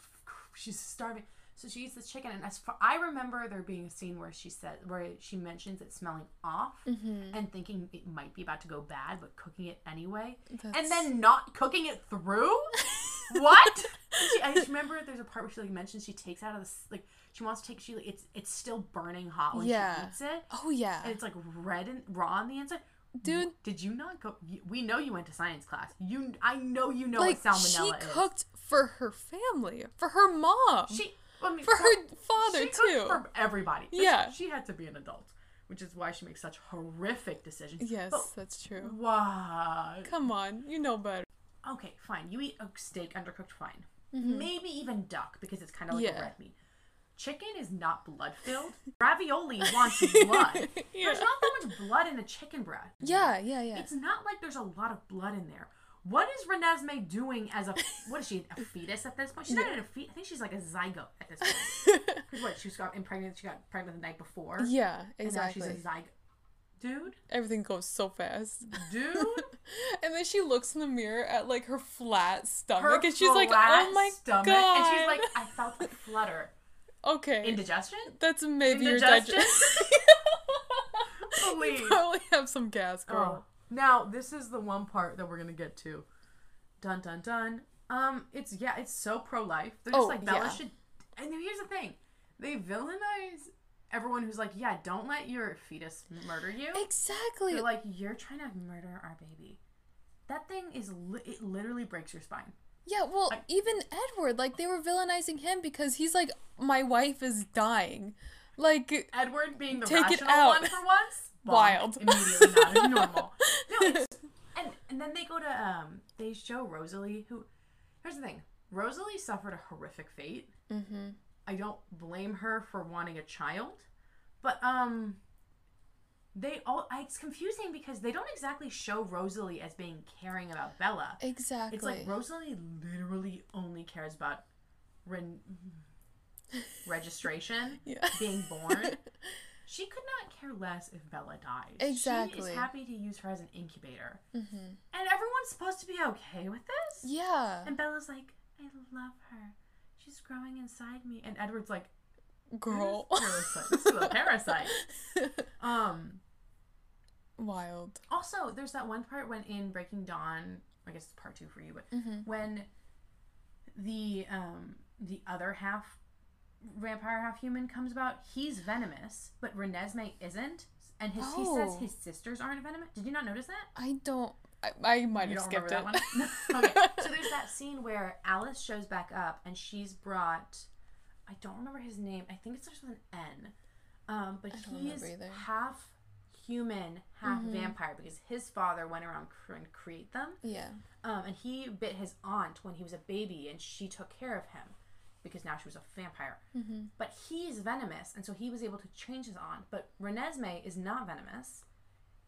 she's starving. So she eats this chicken, and as far I remember, there being a scene where she said where she mentions it smelling off Mm-hmm. and thinking it might be about to go bad, but cooking it anyway, That's... and then not cooking it through. what? She, I just remember there's a part where she like mentions she takes out of the like she wants to take she like, it's it's still burning hot when Yeah. she eats it, Oh yeah, and it's like red and raw on the inside. dude. Did you not go? We know you went to science class. You, I know you know like what she salmonella is. cooked for her family, for her mom, She, I mean, for her father she too. for everybody. Yeah. she, she had to be an adult, which is why she makes such horrific decisions. Yes, But that's true. why? Come on, you know better. Okay, fine. You eat a steak undercooked, fine. Mhm. Maybe even duck because it's kind of like Yeah. a red meat. Chicken is not blood filled. Ravioli wants blood. yeah. There's not that much blood in a chicken breast. yeah, yeah, yeah. It's not like there's a lot of blood in there. What is Renesmee doing as a what is she a fetus at this point? She's not even a fetus. I think she's like a zygote at this point. Because what she got impregnated. She got pregnant the night before. yeah, And exactly. now she's a zygote. Dude, Everything goes so fast. dude. and then she looks in the mirror at like her flat stomach, Her and she's like, "Oh my stomach, god!" and she's like, I felt a flutter. "Okay, Indigestion? that's maybe your Indigestion? digestion." Please. you probably have some gas, girl. Oh. Now this is the one part that we're gonna get to. Dun dun dun. Um, it's yeah, it's so pro life. They're just Oh, like Bella yeah. should. And here's the thing, they villainize everyone who's like, yeah, don't let your fetus murder you. Exactly. They're like, you're trying to murder our baby. That thing is li- it literally breaks your spine. Yeah, well, I- even Edward, like they were villainizing him because he's like, my wife is dying. Like, Edward being the Take it rational out. one for once. Wild. Immediately not as normal. No, it's, and and then they go to um they show Rosalie who here's the thing. Rosalie suffered a horrific fate. mm-hmm. I don't blame her for wanting a child, but um they all it's confusing because they don't exactly show Rosalie as being caring about Bella. exactly. It's like Rosalie literally only cares about ren- registration, yeah. being born. She could not care less if Bella dies. She is happy to use her as an incubator. mm-hmm. And everyone's supposed to be okay with this? Yeah. And Bella's like, I love her. She's growing inside me. And Edward's like, Girl. Parasite. This is a parasite. Um Wild. also there's that one part when in Breaking Dawn, I guess it's part two for you, but Mm-hmm. when the um the other half vampire half human comes about, he's venomous, but Renesmee isn't. And his, he says Oh. his sisters aren't venomous. Did you not notice that? I don't. I, I might You have skipped it. that one? okay. So there's that scene where Alice shows back up and she's brought I don't remember his name. I think it starts with an N. Um, but he's half human, half Mhm. vampire because his father went around trying to create them. Yeah. Um, and he bit his aunt when he was a baby, and she took care of him because now she was a vampire. Mm-hmm. But he's venomous, and so he was able to change his aunt. But Renesmee is not venomous,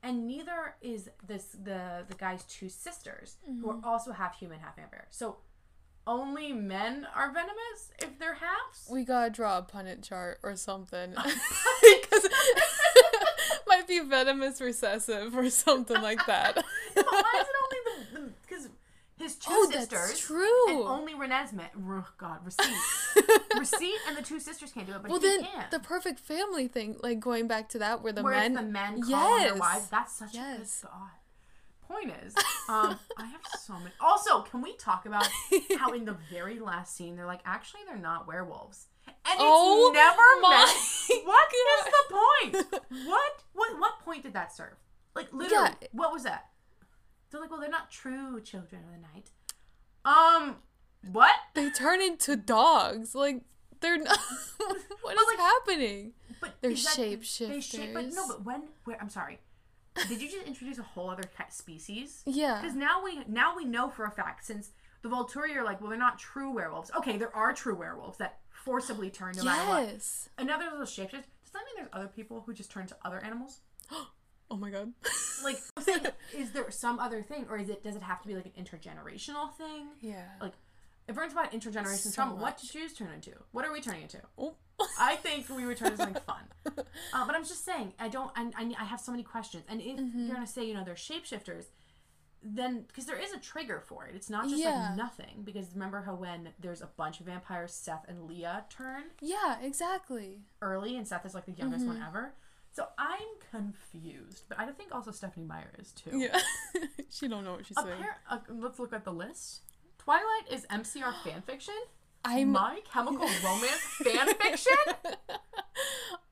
and neither is this the the guy's two sisters, who are also half human, half vampire. So only men are venomous if they're halves. We gotta draw a Punnett chart or something. because might be venomous recessive or something like that. but why is it only the because his two Oh, sisters that's true. and only Renesmee? Oh God, receipt, receipt, and the two sisters can't do it, but well, he then can. the perfect family thing, like going back to that, where the where men. the men their Yes. wives. That's such a Yes. good thought. Point is, um, I have so many. Also, can we talk about how in the very last scene they're like, actually, they're not werewolves, and it's Oh never meant. What is the point? What? What? What point did that serve? Like literally, Yeah. what was that? They're like, well, they're not true children of the night. Um, what? they turn into dogs. Like they're not. what is like- happening? But They're that- They shape, but no, but when? Where? I'm sorry. Did you just introduce a whole other cat species? Yeah. Because now we now we know for a fact since the Volturi are like, well, they're not true werewolves. Okay, there are true werewolves that forcibly turn no matter what. Yes. Another little shapeshift. Does that mean there's other people who just turn to other animals? Oh my god. Like, saying, is there some other thing, or is it does it have to be like an intergenerational thing? yeah. Like, if we're talking about intergenerational So trauma, what much. did Jews turn into? What are we turning into? Oh. I think we would turn into something fun. Uh, but I'm just saying, I don't, I, I, I have so many questions. And if Mm-hmm. you're going to say, you know, they're shapeshifters, then, because there is a trigger for it. It's not just Yeah. like nothing. Because remember how when there's a bunch of vampires, Seth and Leah turn yeah. Exactly. early, and Seth is like the youngest one Mm-hmm. ever. So I'm confused. But I think also Stephenie Meyer is too. Yeah. she don't know what she's saying. Uh, let's look at the list. Twilight is MCR fanfiction. I'm. My Chemical Romance fanfiction.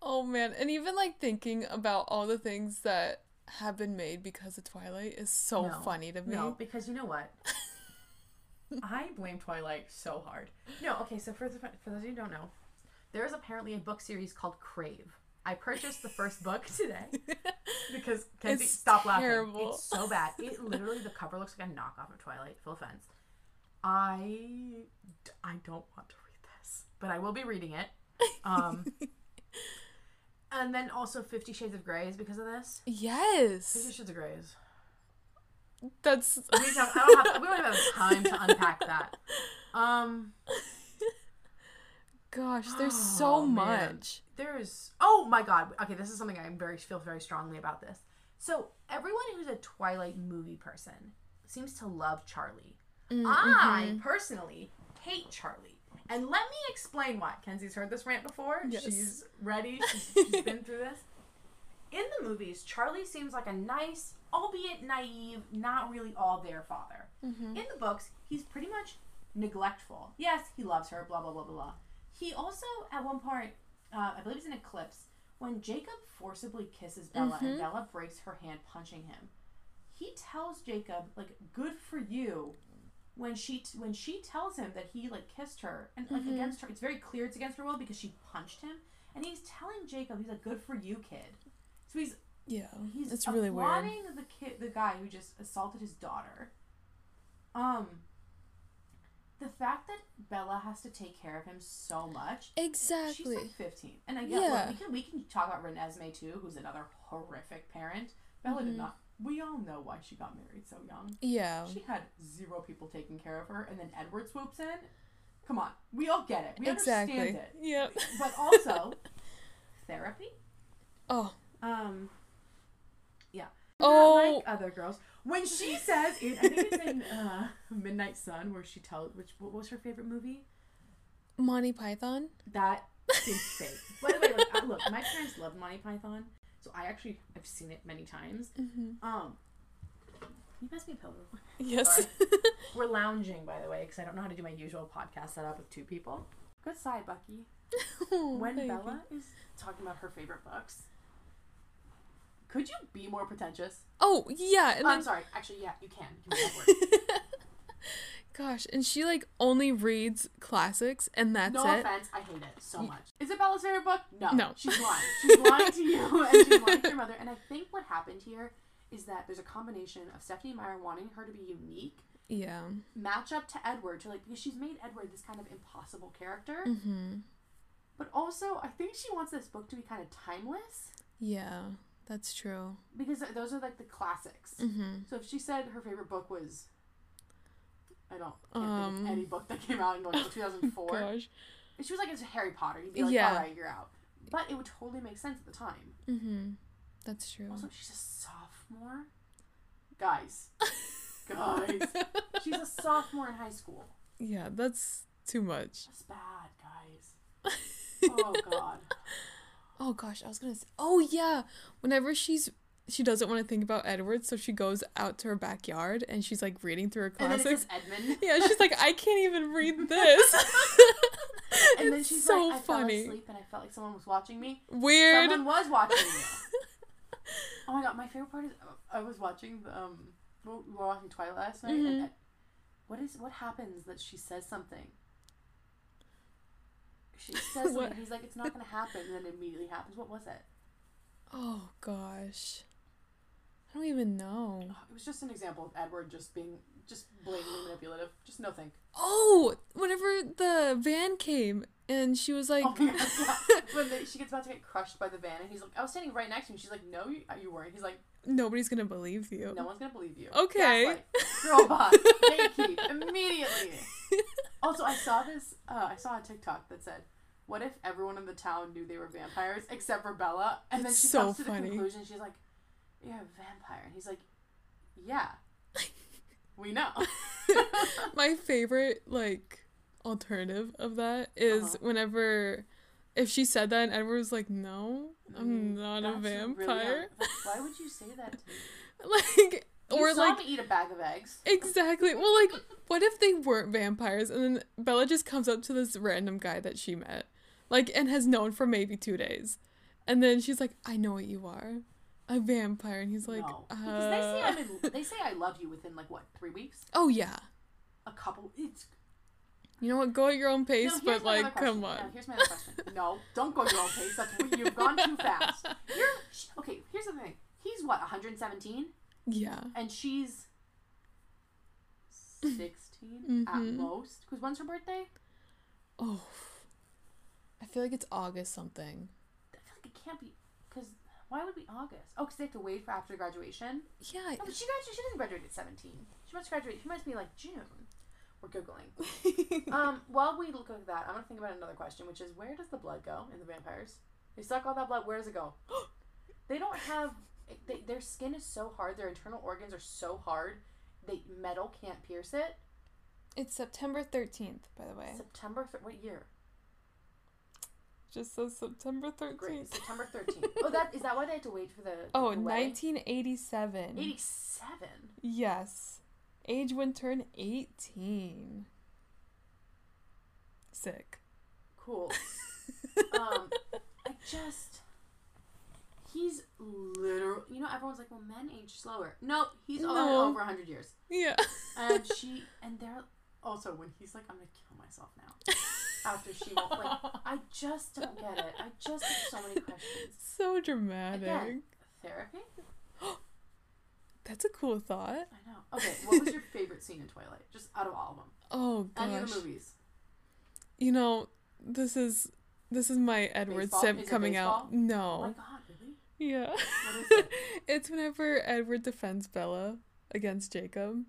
Oh man, and even like thinking about all the things that have been made because of Twilight is so No, funny to me. No, because you know what? I blame Twilight so hard. No, okay, so for, the, for those of you who don't know, there is apparently a book series called Crave. I purchased the first book today because Kenzie, It's stop laughing. terrible. It's so bad. It literally the cover looks like a knockoff of Twilight. Full offense. I I don't want to read this, but I will be reading it. Um, and then also Fifty Shades of Grey is because of this. Yes, Fifty Shades of Grey is that's we don't, I don't have, we don't have time to unpack that. Um, gosh. There's Oh, so man. much. there's oh my god. Okay, this is something I very feel very strongly about this. So everyone who's a Twilight movie person seems to love Charlie. Mm, I mhm. personally hate Charlie. And let me explain why. Kenzie's heard this rant before. Yes. She's ready. She's, she's been through this. In the movies, Charlie seems like a nice, albeit naive, not really all there father. Mhm. In the books, he's pretty much neglectful. Yes, he loves her, blah, blah, blah, blah, blah. He also, at one point, uh, I believe it's in Eclipse, when Jacob forcibly kisses Bella and Mhm. Bella breaks her hand punching him, he tells Jacob, like, good for you. When she t- when she tells him that he like kissed her and like Mhm. against her, it's very clear it's against her will because she punched him, and he's telling Jacob he's like good for you, kid. So he's Yeah, he's it's really weird. the kid, the guy who just assaulted his daughter. Um, the fact that Bella has to take care of him so much. Exactly. She's like fifteen, and I get Yeah. look, we can we can talk about Renesmee too, who's another horrific parent. Bella did Mhm. not. We all know why she got married so young. Yeah. She had zero people taking care of her, and then Edward swoops in. Come on, we all get it. We exactly. understand it. Yep. But also, therapy. Oh. Um, yeah. Oh. Like other girls. When she says, in, I think it's in uh, Midnight Sun, where she tells, which what was her favorite movie? Monty Python. That seems fake. By the way, like, look, my parents love Monty Python, so I actually I've seen it many times. Mm-hmm. Um, you pass me a pillow? Yes. We're lounging, by the way, because I don't know how to do my usual podcast setup with two people. Good side, Bucky. Oh, when baby. Bella is talking about her favorite books, could you be more pretentious? Oh yeah, and I'm sorry. Actually, yeah, you can. You can make that work. Gosh, and she like only reads classics and that's no it. offense, I hate it so much. Is it Bella's favorite book? No. No. She's lying. She's lying to you and she's lying to your mother. And I think what happened here is that there's a combination of Stephenie Meyer wanting her to be unique, Yeah. match up to Edward to like because she's made Edward this kind of impossible character. Mm-hmm. But also I think she wants this book to be kind of timeless. Yeah, that's true. Because those are like the classics. Mm-hmm. So if she said her favorite book was I don't can't think Um, of any book that came out in like 2004. Gosh. If she was like it's Harry Potter, you'd be like, Yeah. all right, you're out. But it would totally make sense at the time. Mm-hmm. That's true. Also, she's a sophomore. Guys, guys, she's a sophomore in high school. yeah, that's too much. That's bad, guys. Oh God. Oh gosh, I was gonna say. Oh yeah, whenever she's she doesn't want to think about Edward, so she goes out to her backyard and she's like reading through her And then it classics. Edmund. Yeah, she's like, I can't even read this. And then she's so like, I funny. fell asleep and I felt like someone was watching me. Weird. Someone was watching me. oh my god, my favorite part is I was watching the, um we were watching Twilight last night Mhm. and what is what happens that she says something. She says. What? He's like, it's not gonna happen, and then it immediately happens. What was it? Oh gosh, I don't even know. It was just an example of Edward just being just blatantly manipulative. Just no think. Oh, whenever the van came and she was like, Oh my god! When she gets about to get crushed by the van, and he's like, "I was standing right next to him." She's like, "No, you, you weren't." He's like, nobody's gonna believe you. "No one's gonna believe you." Okay. Girl boss. Gatekeep immediately. Also, I saw this. Uh, I saw a TikTok that said, "What if everyone in the town knew they were vampires except for Bella?" And then she so comes to the conclusion. She's like, "You're a vampire," and he's like, "Yeah, we know." My favorite like alternative of that is Uh-huh. whenever if she said that and Edward was like, "No, I'm Mm, not a that's really vampire." Why would you say that to me? like You or like eat a bag of eggs. exactly. Well, like what if they weren't vampires and then Bella just comes up to this random guy that she met, like and has known for maybe 2 days. And then she's like, "I know what you are." A vampire and he's like, no, uh, because they say I'm in, they say I love you within like what three weeks, "Oh yeah. a couple. It's You know what? Go at your own pace, No, but like, come on." No, here's my other question. No, don't go your own pace. That's what, you've gone too fast. You're okay. Here's the thing. He's what 117, Yeah. and she's 16 at Mhm. most. Because when's her birthday? Oh. I feel like it's August something. I feel like it can't be. Because why would it be August? Oh, because they have to wait for after graduation. Yeah. No, but she graduated. She doesn't graduate at 17. She must graduate. She must be like June. We're googling. um, while we look at that, I'm gonna think about another question, which is where does the blood go in the vampires? They suck all that blood. Where does it go? they don't have. They, their skin is so hard. Their internal organs are so hard. They metal can't pierce it. it's September 13th, by the way. September. Th- what year? Just says September 13th. Great. September 13th. oh, that is that why they had to wait for the. Oh, the wedding? 1987. 87. Yes. Age when turn 18. Sick. Cool. um, I just. He's literal. You know, everyone's like, well, men age slower. No, he's No. already over 100 years. Yeah. And she. And they're. Also, when he's like, I'm gonna kill myself now. After she won't. Like, I just don't get it. I just have so many questions. so dramatic. Again. Therapy? That's a cool thought. I know. Okay, what was your favorite scene in Twilight? Just out of all of them. Oh gosh. Any of the movies. You know, this is this is my Edward Baseball? sip coming out. baseball? Oh my No. god, really? Yeah. What is it? it's whenever Edward defends Bella against Jacob.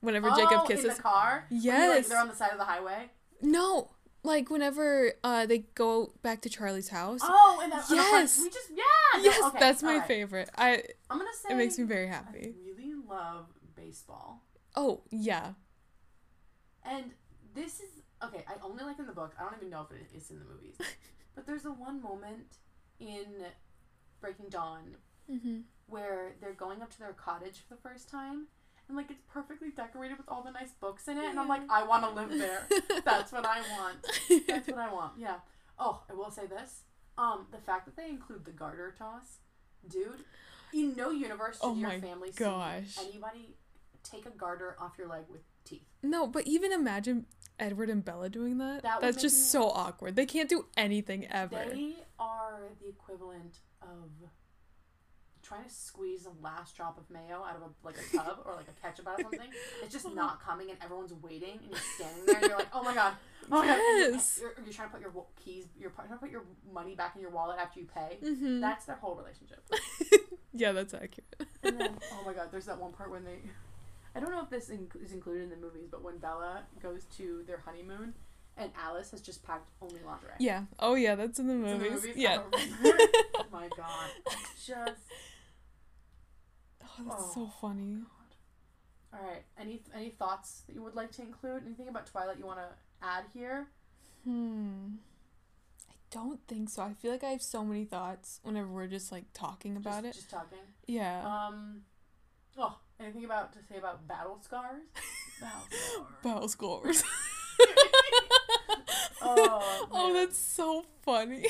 Whenever oh, Jacob in kisses the car? You, like, Yes. they're on the side of the highway? No, like whenever uh they go back to Charlie's house. Oh, and that. Yes. We just yeah. no, yes, okay, that's my alright. favorite. I I'm gonna say it makes me very I happy. really love baseball, Oh, yeah. and this is okay. I only like in the book. I don't even know if it is in the movies, but there's a one moment in Breaking Dawn Mhm. where they're going up to their cottage for the first time. And like it's perfectly decorated with all the nice books in it, and I'm like, I want to live there. That's what I want. That's what I want. Yeah. Oh, I will say this. Um, the fact that they include the garter toss, dude. In no universe did Oh your family gosh. see anybody take a garter off your leg with teeth. No, but even imagine Edward and Bella doing that. That That's just so awkward. They can't do anything ever. They are the equivalent of trying to squeeze the last drop of mayo out of a like a tub or like a ketchup out of something. It's just not coming, and everyone's waiting, and you're standing there, and you're like, "Oh my god, oh my Yes. god!" You're, you're trying to put your keys, you're trying to put your money back in your wallet after you pay. hmm That's their whole relationship. yeah, that's accurate. And then, oh my god, there's that one part when they. I don't know if this is included in the movies, but when Bella goes to their honeymoon, and Alice has just packed only lingerie. yeah. Oh yeah, that's in the It's in the movies. movies? Yeah. oh my god. Just. Oh, that's Oh. so funny. All right. Any any thoughts that you would like to include? Anything about Twilight you want to add here? Hmm. I don't think so. I feel like I have so many thoughts whenever we're just like talking about just, it. Just talking. Yeah. Um. Oh, anything about to say about battle scars? Battle scars. Battle scores. Oh, oh, that's so funny.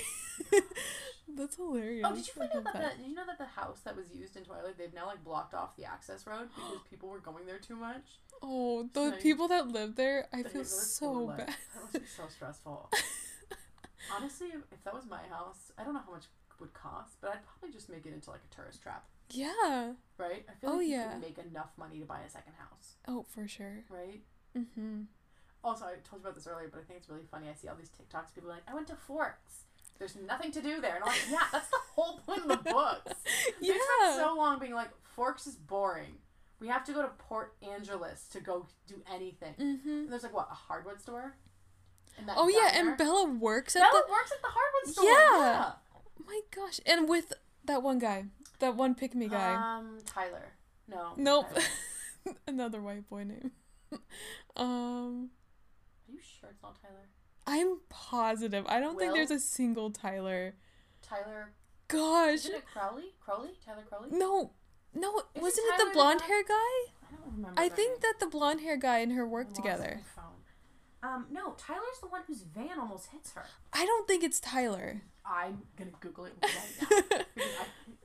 That's hilarious. Oh, did you find out that, the, did you know that the house that was used in Twilight they've now like blocked off the access road because people were going there too much? Oh, So the you- people that live there, I feel so bad. life. That must be so stressful. Honestly, if, that was my house, I don't know how much it would cost, but I'd probably just make it into like a tourist trap, Yeah. right? I feel Oh, like you yeah. could make enough money to buy a second house, Oh, for sure. right? Mm-hmm. Also, I told you about this earlier, but I think it's really funny. I see all these TikToks, people are like, I went to Forks. There's nothing to do there. And I'm like, yeah, that's the whole point of the books. They Yeah. spent so long being like, Forks is boring. We have to go to Port Angeles to go do anything. mm-hmm. And there's like, what, a hardwood store? Oh yeah, and Bella works at Bella the. works at the hardwood store. Yeah. Oh my gosh, and with that one guy, that one pick me guy. Um, Tyler. No. nope. Tyler. Another white boy name. um, Are you sure it's not Tyler? I'm positive. I don't think there's a single Tyler. Tyler. Gosh, Isn't it Crowley? Crowley? Tyler Crowley? no, no, it wasn't it Tyler the blonde hair guy? I don't remember. I think that the blonde hair guy and her work together. Um, no, Tyler's the one whose van almost hits her. I don't think it's Tyler. I'm gonna Google it right now because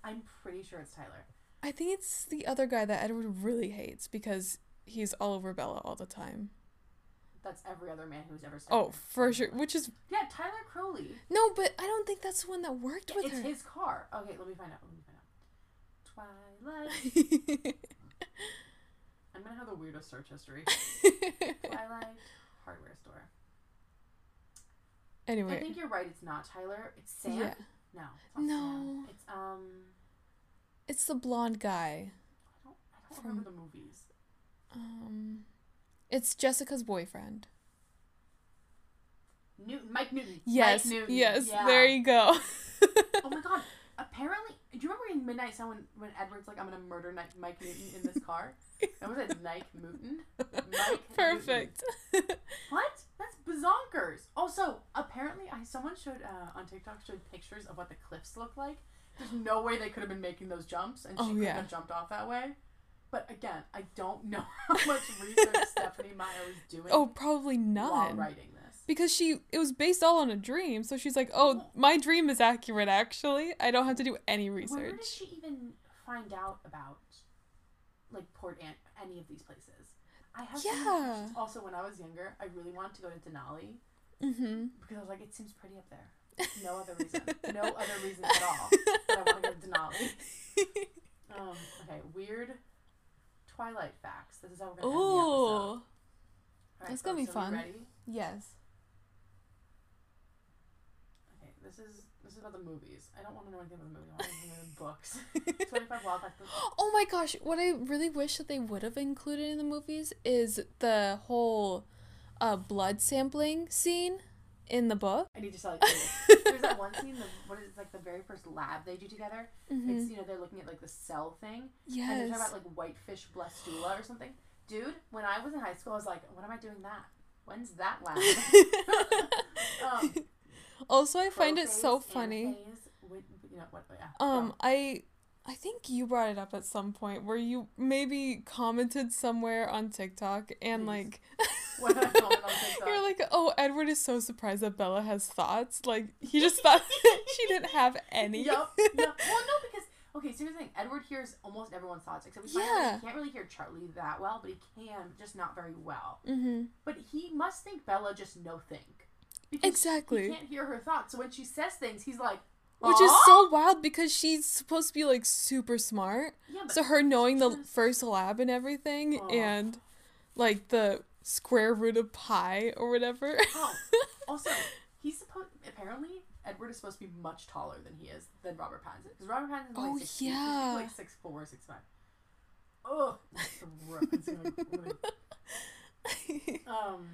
I, I'm pretty sure it's Tyler. I think it's the other guy that Edward really hates because he's all over Bella all the time. That's every other man who's ever. Oh, for sure. Which is Yeah, Tyler Crowley. no, but I don't think that's the one that worked Yeah, with it's her. his car. Okay, let me find out. Let me find out. Twilight. I'm gonna have the weirdest search history. Twilight hardware store. Anyway, I think you're right. It's not Tyler. It's Sam. yeah, No. It's not No. Sam. It's um. it's the blonde guy. I don't. I don't remember the movies. Um, it's Jessica's boyfriend. Newton. Mike Newton. Yes, Mike Newton. yes. Yeah. There you go. Oh my god. Apparently, do you remember in Midnight Sun when, when Edward's like, I'm gonna murder Mike Newton in this car? That was it, Mike Newton? Mike Perfect. Newton. What? That's bazonkers. Also, apparently, I someone showed uh, on TikTok showed pictures of what the cliffs look like. There's no way they could have been making those jumps, and she Oh, couldn't yeah. have jumped off that way. But again, I don't know how much research Stephenie Meyer was doing oh, probably while none. writing this. Because she, it was based all on a dream, so she's like, "Oh, my dream is accurate. Actually, I don't have to do any research." Where did she even find out about like Port Ant any of these places? I have Yeah. Also, when I was younger, I really wanted to go to Denali Mm-hmm. because I was like, it seems pretty up there. No other reason. no other reason at all. But I want to go to Denali. Um, okay, weird Twilight facts. This is how we're gonna end the episode. Ooh. All right, That's gonna be folks, are fun. Ready? Yes. Okay, this is this is about the movies. I don't want to know anything about the movies. I want to know anything about the books. Twenty five wild facts. Oh my gosh, what I really wish that they would have included in the movies is the whole uh, blood sampling scene in the book. I need to tell you. There's that one scene. The, what is it, like the very first lab they do together? Mhm. It's you know they're looking at like the cell thing, and they're talking about like whitefish blastula or something. Dude, when I was in high school, I was like, when am I doing that? When's that lab? um, also, I find it so funny. anaphase, wit- you know what? Yeah. Um. I I think you brought it up at some point where you maybe commented somewhere on TikTok and Please. like What did I comment on TikTok? you're like, "Oh, Edward is so surprised that Bella has thoughts." Like he just thought she didn't have any. Yup. Yep. Well, no, because Okay, so here's the thing. Edward hears almost everyone's thoughts, except we find out Yeah. that he can't really hear Charlie that well, but he can, just not very well. Mm-hmm. But he must think Bella just no think. Exactly. He can't hear her thoughts, so when she says things, he's like, Which is so wild because she's supposed to be like super smart. Yeah, but So her knowing the first lab and everything Oh. and like the square root of pi or whatever. Oh, also, he's supposed. Apparently, Edward is supposed to be much taller than he is than Robert Pattinson. Because Robert Pattinson is Oh, like six yeah. like six four, six five. Ugh, my throat. It's gonna- um.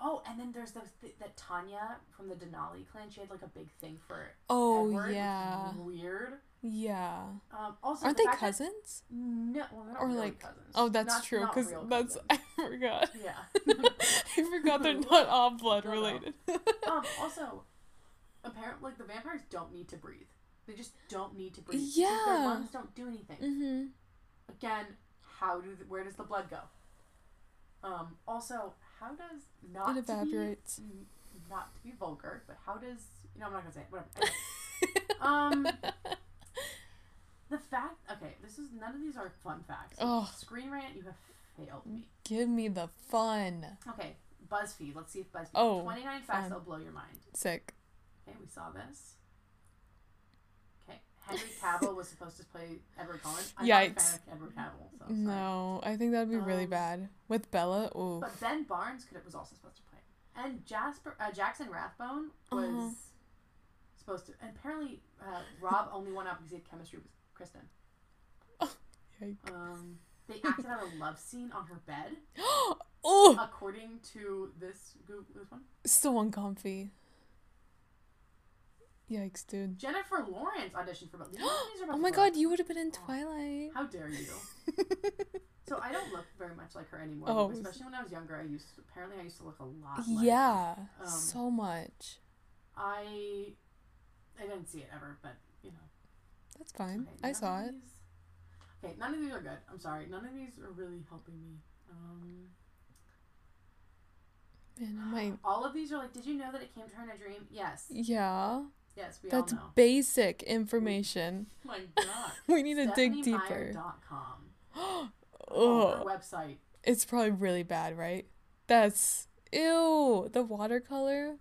Oh, and then there's those th- that Tanya from the Denali clan. She had like a big thing for oh Edward. yeah. weird. Yeah. Um. Also, Aren't the they fact that- cousins? no, well, they're not Or really like cousins. Oh, that's Not- true cuz that's cousins. I forgot. yeah. I forgot they're not all blood No, no. related. Um, also, apparently, like the vampires don't need to breathe. They just don't need to breathe. Yeah. their lungs don't do anything. mhm. Again, how do the, where does the blood go? Um, also, how does not It to be- not to be vulgar, but how does you know? I'm not gonna say it. Whatever. Um, the fact. Okay, this is none of these are fun facts. Ugh. Screen rant, you have failed me. Give me the fun. Okay, BuzzFeed. Let's see if BuzzFeed. Oh, 29 facts fun. that'll blow your mind. Sick. Okay, we saw this. Okay, Henry Cavill was supposed to play Edward Cullen. I'm not a Yikes. fan of Edward Cavill, so sorry. No, I think that'd be really Um, bad with Bella. Ooh. But Ben Barnes could it was also supposed to play, and Jasper uh, Jackson Rathbone was Uh-huh. supposed to. And apparently, uh, Rob only went out because he had chemistry with Kristen. Yikes. Um, they acted out a love scene on her bed, oh, according to this Google this one. so uncomfy. Yikes, dude. Jennifer Lawrence auditioned for both. These movies are about Oh my god, you would have been in Twilight. How dare you? So I don't look very much like her anymore. Oh. Especially when I was younger, I used to, apparently I used to look a lot. Like yeah, Um, so much. I I didn't see it ever, but you know. That's fine. okay, I saw it. these- Okay, none of these are good. I'm sorry. None of these are really helping me. Um, Man, I might. all of these are like, did you know that it came to her in a dream? Yes. Yeah, Yes, we that's all know. That's basic information. my God. We need to dig deeper. Oh, Oh, website. it's probably really bad, right? That's ew. The watercolor.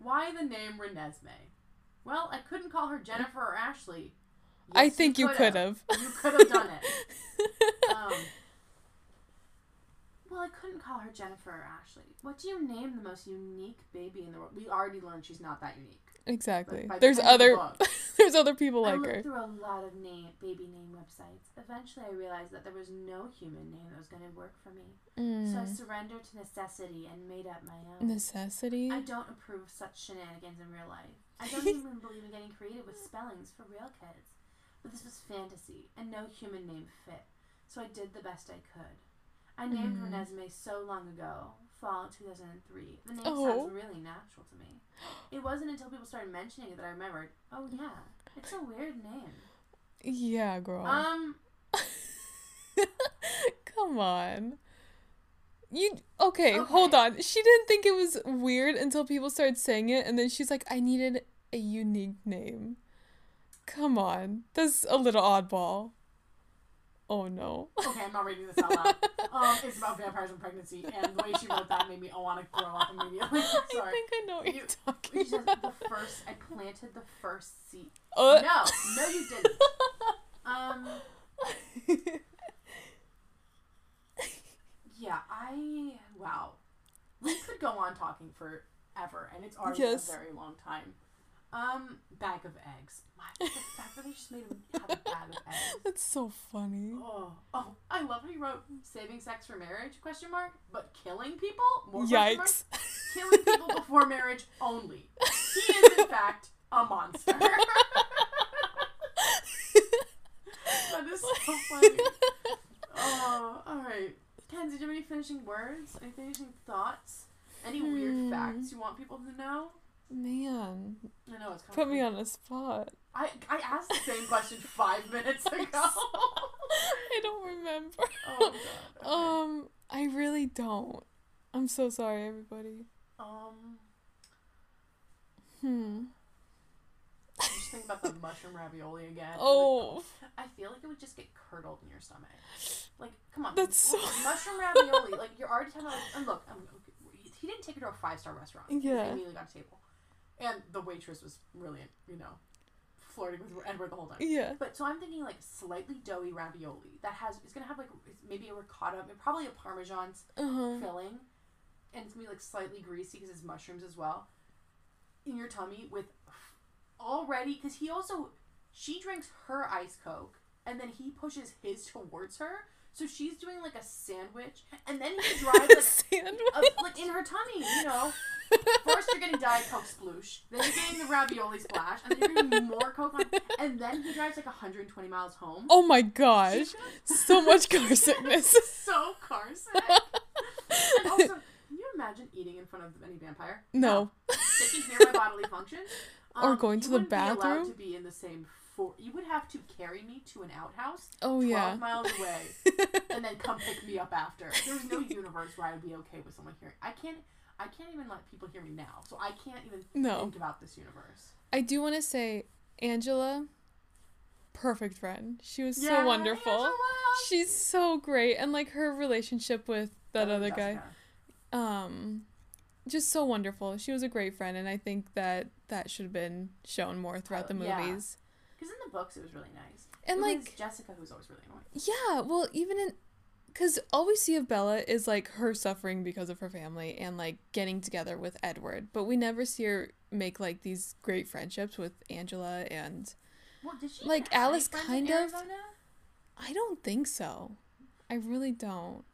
Why the name Renesmee? Well, I couldn't call her Jennifer or Ashley. I think you could could've. You could have done it. Um, well, I couldn't call her Jennifer or Ashley. What do you name the most unique baby in the world? We already learned she's not that unique. exactly. There's the other. there's other people I like looked her. through a lot of name baby name websites. Eventually, I realized that there was no human name that was going to work for me. So I Mm. surrendered to necessity and made up my own. Necessity. I don't approve of such shenanigans in real life. I don't even believe in getting creative with spellings for real kids. But this was fantasy, and no human name fit. So I did the best I could. I named Mm. Renesmee so long ago, fall 2003. The name Oh. sounds really natural to me. It wasn't until people started mentioning it that I remembered, oh yeah, it's a weird name. Yeah, girl. Um, Come on. You okay, hold on. She didn't think it was weird until people started saying it and then she's like I needed a unique name. Come on. That's a little oddball. Oh no. okay, I'm not reading this out loud. Um, it's about vampires and pregnancy, and the way she wrote that made me want to throw up immediately. Sorry. I think I know what You- you're talking She says about. the first, I planted the first seed. Uh, No, no, you didn't. Um, yeah, I wow. We could go on talking forever, and it's already Yes. a very long time. Um, bag of eggs. My, the fact that they just made him have a bag of eggs. That's so funny. Oh, oh! I love how he wrote "saving sex for marriage?" question mark, but killing people more? Yikes. killing people before marriage only. He is in fact a monster. that is so funny. Oh, all right. Ken, did you have any finishing words? Any finishing thoughts? Any weird Hmm. facts you want people to know? Man, I know it's kind put me on a spot. I I asked the same question five minutes ago. I don't remember. oh god. Okay. Um, I really don't. I'm so sorry, everybody. Um. Hmm. I'm just think about the mushroom ravioli again. Oh. I feel like it would just get curdled in your stomach. Like, come on. That's so- mushroom ravioli. Like you're already talking about. Like, and look, um, he didn't take her to a five star restaurant. He Yeah. immediately got a table, and the waitress was brilliant. You know, flirting with Edward the whole time. Yeah. But so I'm thinking like slightly doughy ravioli that has it's gonna have like maybe a ricotta, probably a parmesan Uh huh. filling, and it's gonna be like slightly greasy because it's mushrooms as well. In your tummy with already because he also she drinks her ice coke and then he pushes his towards her, so she's doing like a sandwich, and then he drives like. Sandwich. a- like in her tummy, you know. First, you're getting Diet Coke sploosh, then you're getting the ravioli splash, and then you're getting more Coke on, and then he drives like 120 miles home. Oh my gosh. So much car sickness. so car sick. And also, can you imagine eating in front of any vampire? No. They can hear my bodily functions. Or um, going to the wouldn't Be allowed bathroom? to be in the same. You would have to carry me to an outhouse Oh 12 yeah. miles away and then come pick me up after. There's no universe where I would be okay with someone hearing. I can't. I can't even let people hear me now, so I can't even No. think about this universe. I do want to say Angela, perfect friend. She was Yeah, so wonderful. Angela! She's so great, and like her relationship with that other guy, um, just so wonderful. She was a great friend, and I think that that should have been shown more throughout the Oh, yeah. movies. Because in the books it was really nice. And It was like, Jessica, who's always really annoying. yeah, well, even in because all we see of Bella is like her suffering because of her family and like getting together with Edward, but we never see her make like these great friendships with Angela and Well, did she Like, even have any Alice kind of- I don't think so. I really don't.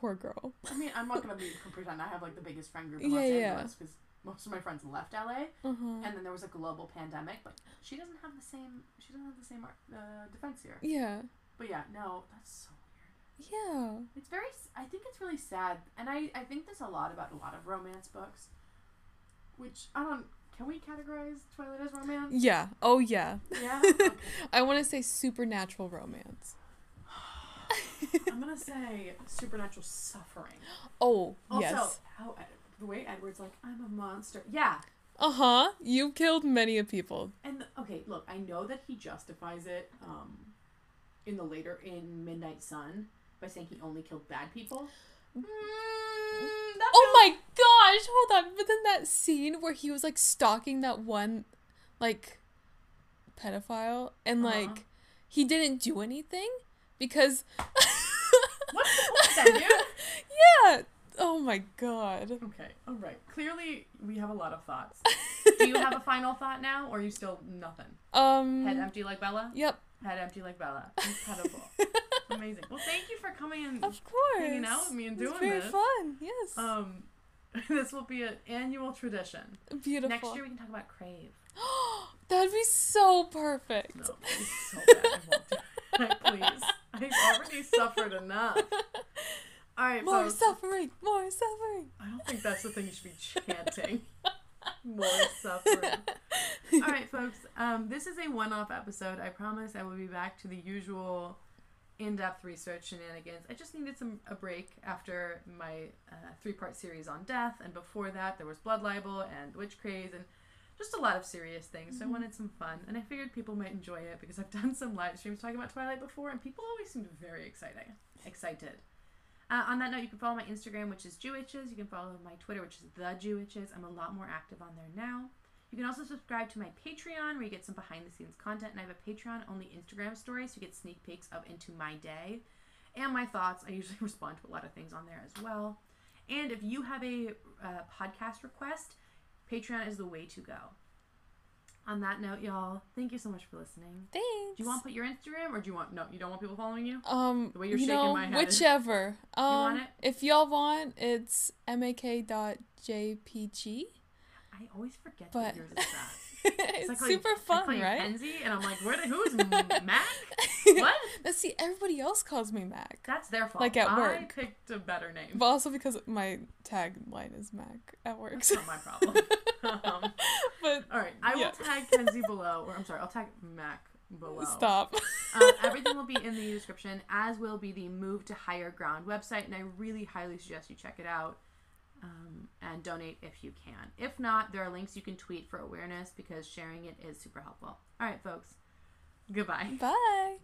Poor girl. I mean, I'm not gonna be pretend I have like the biggest friend group Yeah, in Los yeah. Angeles because most of my friends left LA, Uh-huh. and then there was a global pandemic. But she doesn't have the same. She doesn't have the same uh, defense here. Yeah. But yeah, no, that's so. Yeah. It's very. s- I think it's really sad, and I I think this a lot about a lot of romance books. Which I don't. Can we categorize Twilight as romance? Yeah. Oh yeah. Yeah. Okay. I want to say supernatural romance. I'm gonna say supernatural suffering. Oh, Also, yes. how the way Edward's like, I'm a monster. Yeah. Uh-huh. You killed many people. And the- okay, look, I know that he justifies it um, in the later in Midnight Sun by saying he only killed bad people. Mm, Oh my gosh, hold on. But then that scene where he was like stalking that one like pedophile and Uh-huh. like he didn't do anything because What's the dude? Yeah. Oh my god. Okay, all right. Clearly, we have a lot of thoughts. Do you have a final thought now, or are you still nothing? Um Head empty like Bella? Yep. Head empty like Bella. Incredible. Amazing. Well, thank you for coming and Of course. hanging out with me and doing It's very this. fun. Yes. Um, this will be an annual tradition. Beautiful. Next year we can talk about Crave. That'd be so perfect. No, so bad. I won't do it. Please. I've already suffered enough. All right, More folks. suffering. More suffering. I don't think that's the thing you should be chanting. More suffering. All right, folks. Um, this is a one-off episode. I promise I will be back to the usual in-depth research shenanigans. I just needed some a break after my uh, three-part series on death, and before that there was blood libel and witch craze and just a lot of serious things. So I wanted some fun, and I figured people might enjoy it because I've done some live streams talking about Twilight before, and people always seem very exciting, excited. Uh, on that note, you can follow my Instagram, which is Jewitches. You can follow my Twitter, which is the Jewitches. I'm a lot more active on there now. You can also subscribe to my Patreon, where you get some behind-the-scenes content, and I have a Patreon-only Instagram story, so you get sneak peeks of into my day and my thoughts. I usually respond to a lot of things on there as well. And if you have a uh, podcast request, Patreon is the way to go. On that note, y'all, thank you so much for listening. Thanks. Do you want to put your Instagram, or do you want no? You don't want people following you? um The way you're you shaking know, my head. whichever. Um want it? if y'all want, it's mak.jpg. I always forget But- that yours is that. it's like super I fun, right? Kenzie, and I'm like, where? The, who's Mac? What? Let's see, everybody else calls me Mac. That's their fault. Like at I work. picked a better name. But also because my tagline is Mac at work. That's not my problem. um, but all right, I will tag Kenzie below, or I'm sorry, I'll tag Mac below. stop. uh, everything will be in the description, as will be the Move to Higher Ground website, and I really highly suggest you check it out. Um, and donate if you can. If not, there are links you can tweet for awareness because sharing it is super helpful. All right, folks. Goodbye. Bye.